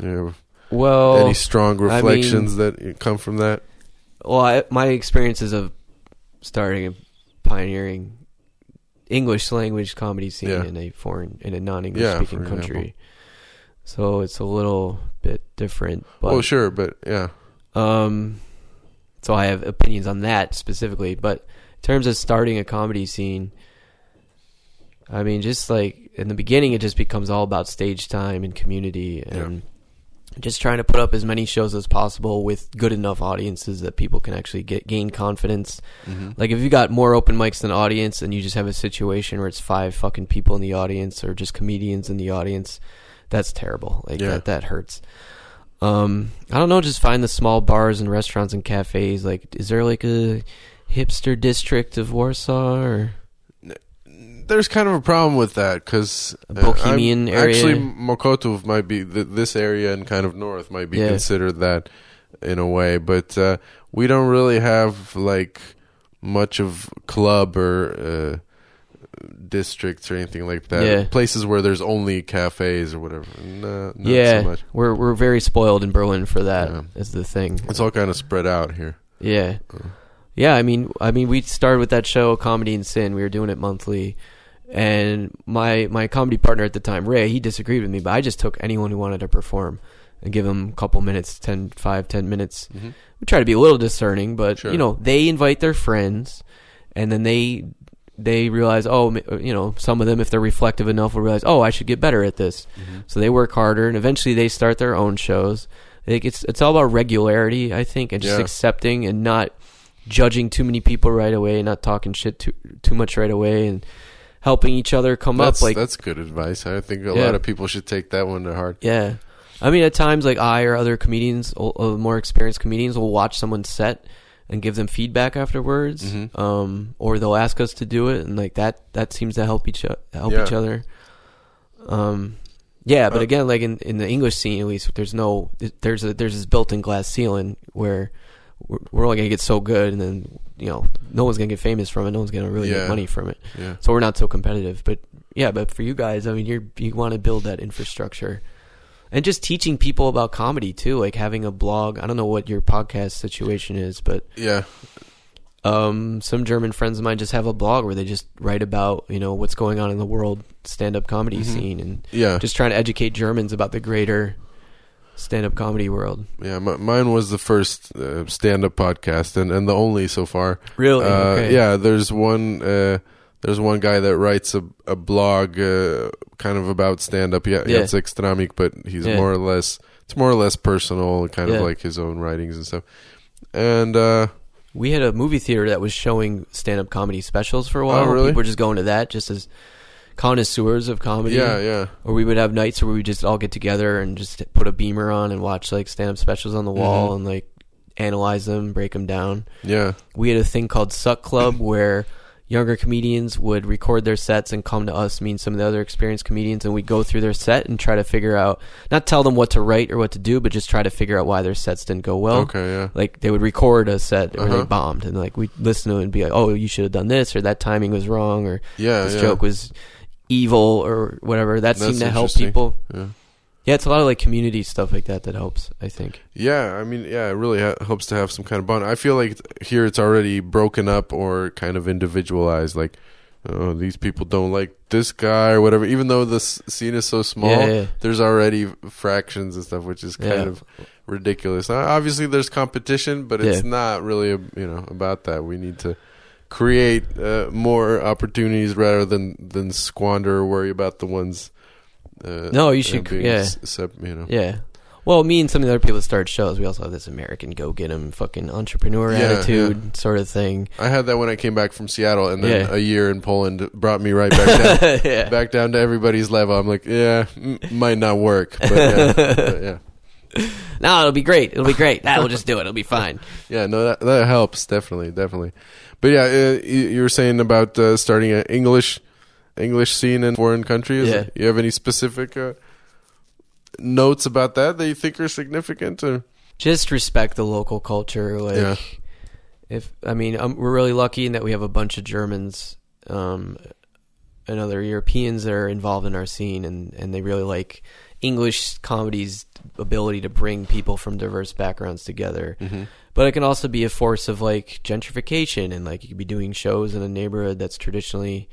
know, Well, any strong I reflections that come from that? Well, I, my experiences of starting a pioneering English language comedy scene Yeah. in a foreign, in a non-English Yeah, speaking country, example. so it's a little bit different. But oh, sure, but yeah, um, so I have opinions on that specifically. But in terms of starting a comedy scene, I mean, just like in the beginning, it just becomes all about stage time and community, and just trying to put up as many shows as possible with good enough audiences that people can actually get gain confidence. Mm-hmm. Like if you got more open mics than audience, and you just have a situation where it's five fucking people in the audience or just comedians in the audience, that's terrible. Like Yeah. that that hurts. Um, I don't know. Just find the small bars and restaurants and cafes. Like, is there like a hipster district of Warsaw or? There's kind of a problem with that because A Bohemian area? Actually, Mokotów might be th- this area and kind of north might be Yeah. considered that in a way, but uh, we don't really have like much of club or uh, districts or anything like that. Yeah. Places where there's only cafes or whatever. No, not yeah, so much. we're we're very spoiled in Berlin for that. Yeah. Is the thing. It's all kind of spread out here. Yeah. Uh. Yeah, I mean I mean we started with that show Comedy and Sin. We were doing it monthly. And my my comedy partner at the time, Ray, he disagreed with me, but I just took anyone who wanted to perform and give them a couple minutes, 10 5 10 minutes. Mhm. We try to be a little discerning, but Sure. you know, they invite their friends and then they they realize, oh, you know, some of them if they're reflective enough will realize, "Oh, I should get better at this." So they work harder, and eventually they start their own shows. I think it's it's all about regularity, I think, and just Yeah. accepting and not judging too many people right away, not talking shit too too much right away, and helping each other come That's up. Like, that's good advice. I think a Yeah. lot of people should take that one to heart. yeah, I mean, at times, like I or other comedians, o- uh, more experienced comedians, will watch someone's set and give them feedback afterwards, Mhm. um, or they'll ask us to do it, and like that that seems to help each help Yeah. each other. Um, yeah, but Uh, again, like in, in the English scene, at least, there's no there's a there's this built-in glass ceiling where we're, we're only gonna get so good, and then you know no one's gonna get famous from it, no one's gonna really Yeah. make money from it, Yeah. so we're not so competitive. But yeah, but for you guys, I mean, you're you want to build that infrastructure. And just teaching people about comedy too, like having a blog. I don't know what your podcast situation is, but Yeah. um, some German friends of mine just have a blog where they just write about you know what's going on in the world stand-up comedy Mhm. scene and Yeah. just trying to educate Germans about the greater stand-up comedy world. Yeah, m- mine was the first uh, stand-up podcast and, and the only so far. Really? Uh, okay. Yeah, there's one. Uh, there's one guy that writes a, a blog, uh, kind of about stand-up. Yeah, Yeah. it's extramic, but he's Yeah. more or less. It's more or less personal, kind Yeah. of like his own writings and stuff. And uh, We had a movie theater that was showing stand-up comedy specials for a while. Oh, really? People were just going to that just as connoisseurs of comedy. yeah, yeah, Or we would have nights where we would just all get together and just put a beamer on and watch like stand-up specials on the wall Mhm. and like analyze them, break them down. yeah, we had a thing called Suck Club [LAUGHS] where younger comedians would record their sets and come to us, me and some of the other experienced comedians, and we'd go through their set and try to figure out, not tell them what to write or what to do, but just try to figure out why their sets didn't go well. okay, yeah, Like they would record a set where they Uh-huh. bombed, and like we'd listen to it and be like, "Oh, you should have done this," or "That timing was wrong," or yeah. "This yeah. joke was evil," or whatever. That That's seemed to help people. Yeah. Yeah, it's a lot of like community stuff like that that helps. I think. Yeah, I mean, yeah, it really ha- helps to have some kind of bond. I feel like here it's already broken up or kind of individualized. Like, oh, these people don't like this guy or whatever. Even though the s- scene is so small, Yeah, yeah. there's already fractions and stuff, which is kind Yeah. of ridiculous. Now, obviously, there's competition, but it's not really, you know, about that. We need to create uh, more opportunities rather than than squander or worry about the ones. Uh, No, you should- yeah. you know. Yeah. Well, me and some of the other people that start shows, we also have this American go get 'em fucking entrepreneur Yeah, attitude sort of thing. I had that when I came back from Seattle, and then Yeah. a year in Poland brought me right back down, [LAUGHS] yeah. back down to everybody's level. I'm like, yeah, m- might not work, but yeah, but yeah, [LAUGHS] No, it'll be great. It'll be great. We'll just do it. It'll be fine. [LAUGHS] yeah. No, that that helps definitely, definitely. But yeah, uh, you, you were saying about uh, starting an English English scene in foreign countries. Yeah. You have any specific uh, notes about that that you think are significant? Or Just respect the local culture. Like, Yeah. if I mean, um, we're really lucky in that we have a bunch of Germans um, and other Europeans that are involved in our scene, and and they really like English comedy's ability to bring people from diverse backgrounds together. But it can also be a force of like gentrification, and like you could be doing shows in a neighborhood that's traditionally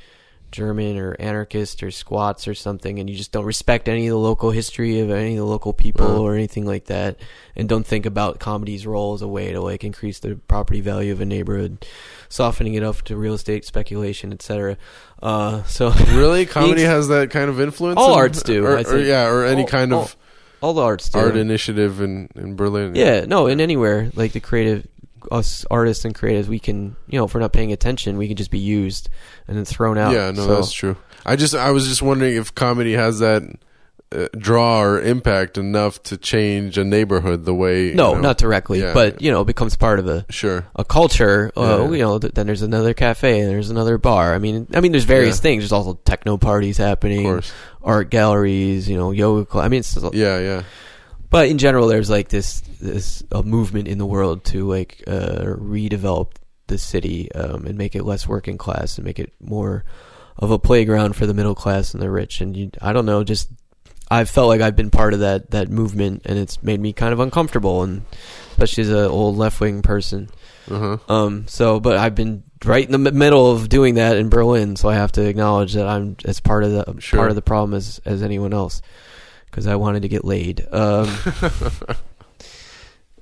German or anarchist or squats or something, and you just don't respect any of the local history of any of the local people Wow. or anything like that, and don't think about comedy's role as a way to like increase the property value of a neighborhood, softening it up to real estate speculation, etc. Uh, so really, [LAUGHS] comedy has that kind of influence. All in- arts do, or, or yeah, or any kind of. All the arts do. art initiative in in Berlin. Yeah, no, in anywhere like the creative, us artists and creatives, we can, you know, if we're not paying attention, we can just be used and then thrown out. Yeah, no, So- that's true. I just I was just wondering if comedy has that uh, draw or impact enough to change a neighborhood the way. you No, know- not directly, Yeah. but you know, it becomes part of a Sure. a culture. Uh, Yeah. You know, th- then there's another cafe and there's another bar. I mean, I mean, there's various Yeah. things. There's also techno parties Of happening, course. Art galleries. You know, yoga. Cl- I mean, it's, Yeah, yeah. but in general, there's like this this a movement in the world to like uh, redevelop the city um, and make it less working class and make it more of a playground for the middle class and the rich. And you, I don't know, just I've felt like I've been part of that that movement, and it's made me kind of uncomfortable, and especially as an old left wing person. Uh huh. Um, so, but I've been right in the middle of doing that in Berlin, so I have to acknowledge that I'm as part of the Sure. part of the problem as as anyone else because I wanted to get laid um, [LAUGHS]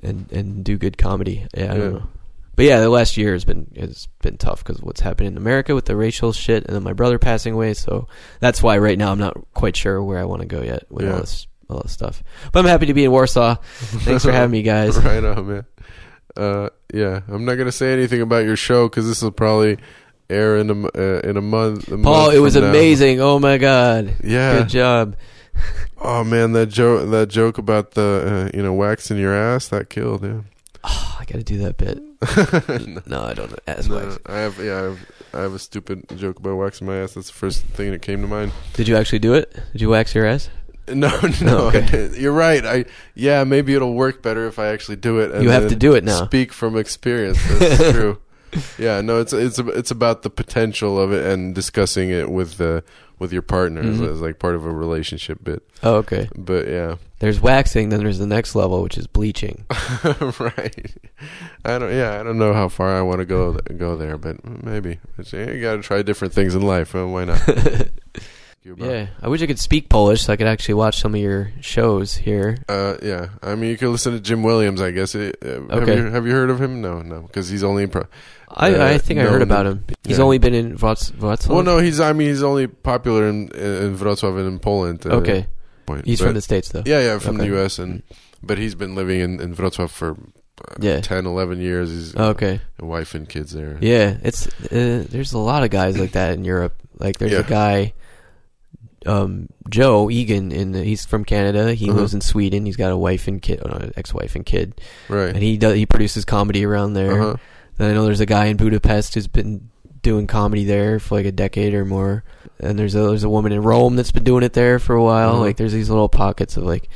and and do good comedy. Yeah, I Yeah. don't know. But yeah, the last year has been has been tough because of what's happening in America with the racial shit, and then my brother passing away. So that's why right now I'm not quite sure where I want to go yet with all this all this stuff. But I'm happy to be in Warsaw. Thanks for [LAUGHS] having me, guys. right on, man. Uh, yeah, I'm not gonna say anything about your show because this will probably air in a uh, in a month. a Paul, month it was now. amazing. Oh my god. Yeah. Good job. [LAUGHS] Oh man, that joke that joke about the uh, you know waxing your ass that killed. Yeah. [SIGHS] Oh, I got to do that bit. [LAUGHS] no, I don't. As No, wax. I have yeah, I have, I have a stupid joke about waxing my ass. That's the first thing that came to mind. Did you actually do it? Did you wax your ass? [LAUGHS] No, no, okay. [LAUGHS] You're right. I yeah, maybe it'll work better if I actually do it. And You have to do it now. Speak from experience. That's [LAUGHS] true. Yeah, no, it's it's it's about the potential of it and discussing it with the with your partner as, Mhm. as like part of a relationship bit. Oh, okay. But yeah, There's waxing, then there's the next level, which is bleaching. right. I don't. Yeah, I don't know how far I want to go go there, but maybe It's- you got to try different things in life. Well, why not? Cuba. yeah, I wish I could speak Polish so I could actually watch some of your shows here. Uh, yeah. I mean, you could listen to Jim Williams. I guess. Uh, Have Okay. you have you heard of him? No, no, because he's only. Pro- I, Uh, I think I heard about him. He's yeah. only been in Wroc- Wrocław. well, no, he's. I mean, he's only popular in in Wrocław and in Poland. uh, Okay, point. he's But- from the states though. Yeah, yeah, from Okay. the U.S. and but he's been living in in Wrocław for uh, Yeah. 10, 11 years. He's Okay. a wife and kids there. Yeah, it's uh, there's a lot of guys like that in Europe. Like there's Yeah. a guy, um, Joe Egan, in the, he's from Canada. He Uh-huh. lives in Sweden. He's got a wife and kid, uh, ex-wife and kid, Right. and he does he produces comedy around there. Uh-huh. Then I know there's a guy in Budapest who's been doing comedy there for like a decade or more. And there's a there's a woman in Rome that's been doing it there for a while. Uh-huh. Like there's these little pockets of like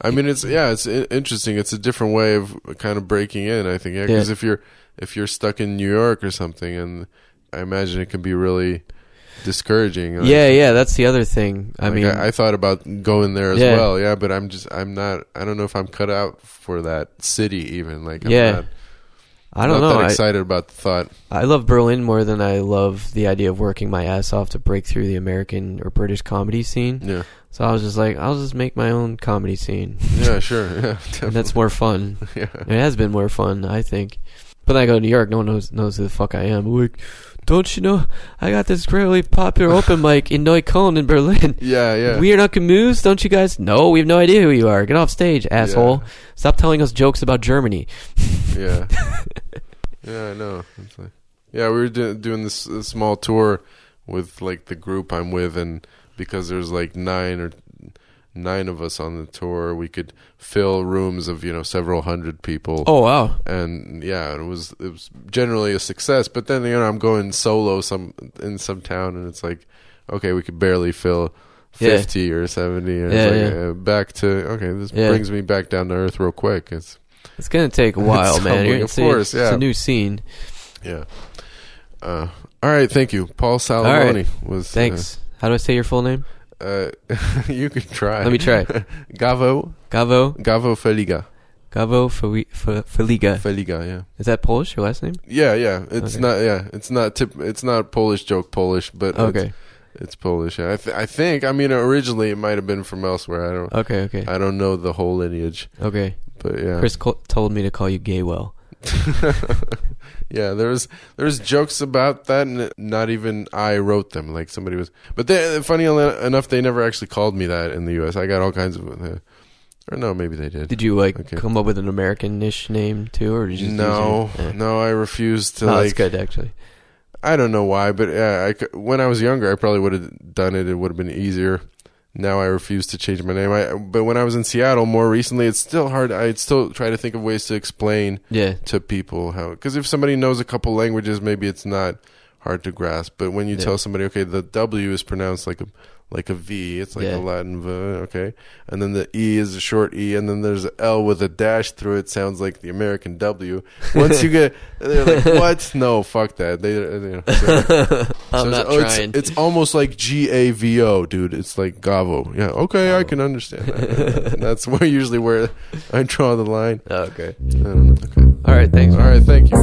I mean, it's yeah, it's interesting. It's a different way of kind of breaking in. I think, yeah, because Yeah. if you're if you're stuck in New York or something, and I imagine it can be really discouraging. Like, yeah yeah that's the other thing. I like, mean I, I thought about going there as Yeah. well. Yeah, but I'm just I'm not. I don't know if I'm cut out for that city. Even like I'm Yeah. not, I don't not know. that I, excited about the thought. I love Berlin more than I love the idea of working my ass off to break through the American or British comedy scene. Yeah, So I was just like, I'll just make my own comedy scene. yeah, sure. [LAUGHS] Yeah, [LAUGHS] and that's more fun. [LAUGHS] yeah. It has been more fun, I think. But then I go to New York, no one knows knows who the fuck I am. Like, don't you know? I got this really popular open mic in Neukölln in Berlin. [LAUGHS] Yeah, yeah. We are not Camus, don't you guys? No, we have no idea who you are. Get off stage, asshole. Yeah. Stop telling us jokes about Germany. Yeah. [LAUGHS] yeah, I know. It's like, yeah, we were do- doing this, this small tour with like the group I'm with, and because there's like nine or nine of us on the tour, we could fill rooms of you know several hundred people. Oh wow. And yeah, it was it was generally a success. But then you know I'm going solo some in some town, and it's like, okay, we could barely fill Yeah. fifty or seventy. And Yeah, it's like yeah. uh, back to okay, this Yeah. brings me back down to earth real quick. It's It's gonna take a [LAUGHS] while, man. You're- of it's a- course, It's yeah. a new scene. Yeah. Uh, all right. Thank you, Paul Salamone. Was uh, Thanks. How do I say your full name? Uh, [LAUGHS] you can try. Let me try. [LAUGHS] Gavo. Gavo. Gavo Feliga. Gavo Feli- Fe- Feliga. Feliga. Yeah. Is that Polish? Your last name? Yeah. Yeah. It's Okay. not. Yeah. It's not. Tip, it's not Polish joke Polish, but it's, Okay. it's Polish. Yeah. I, th- I think. I mean, originally it might have been from elsewhere. I don't. Okay. Okay. I don't know the whole lineage, Okay. but yeah. Chris co- told me to call you Gaywell. [LAUGHS] yeah, there's there's jokes about that, and not even I wrote them. Like somebody was, but they, funny enough, they never actually called me that in the U.S. I got all kinds of. Uh, Or no, maybe they did. Did you like Okay. come up with an American-ish name too, or did you just no, eh. no, I refused to No, like. that's good actually. I don't know why, but yeah, I when I was younger, I probably would have done it. It would have been easier. Now I refuse to change my name. I, but when I was in Seattle more recently, it's still hard. I still try to think of ways to explain Yeah, to people how. Because if somebody knows a couple languages, maybe it's not hard to grasp. But when you Yeah. tell somebody, okay, the W is pronounced like a like a V. It's like Yeah. a Latin V. Okay, and then the E is a short E, and then there's a L with a dash through it. Sounds like the American W. Once you get, [LAUGHS] they're like, what? No, fuck that. They, uh, you know, so- [LAUGHS] I'm so not it's, oh, it's- trying. It's, almost like G A V O, dude. It's like Gavo. Yeah, okay, I can understand that. [LAUGHS] That's where usually where I draw the line. Oh, okay. Know. Okay. All right. Thanks. All right, thank you.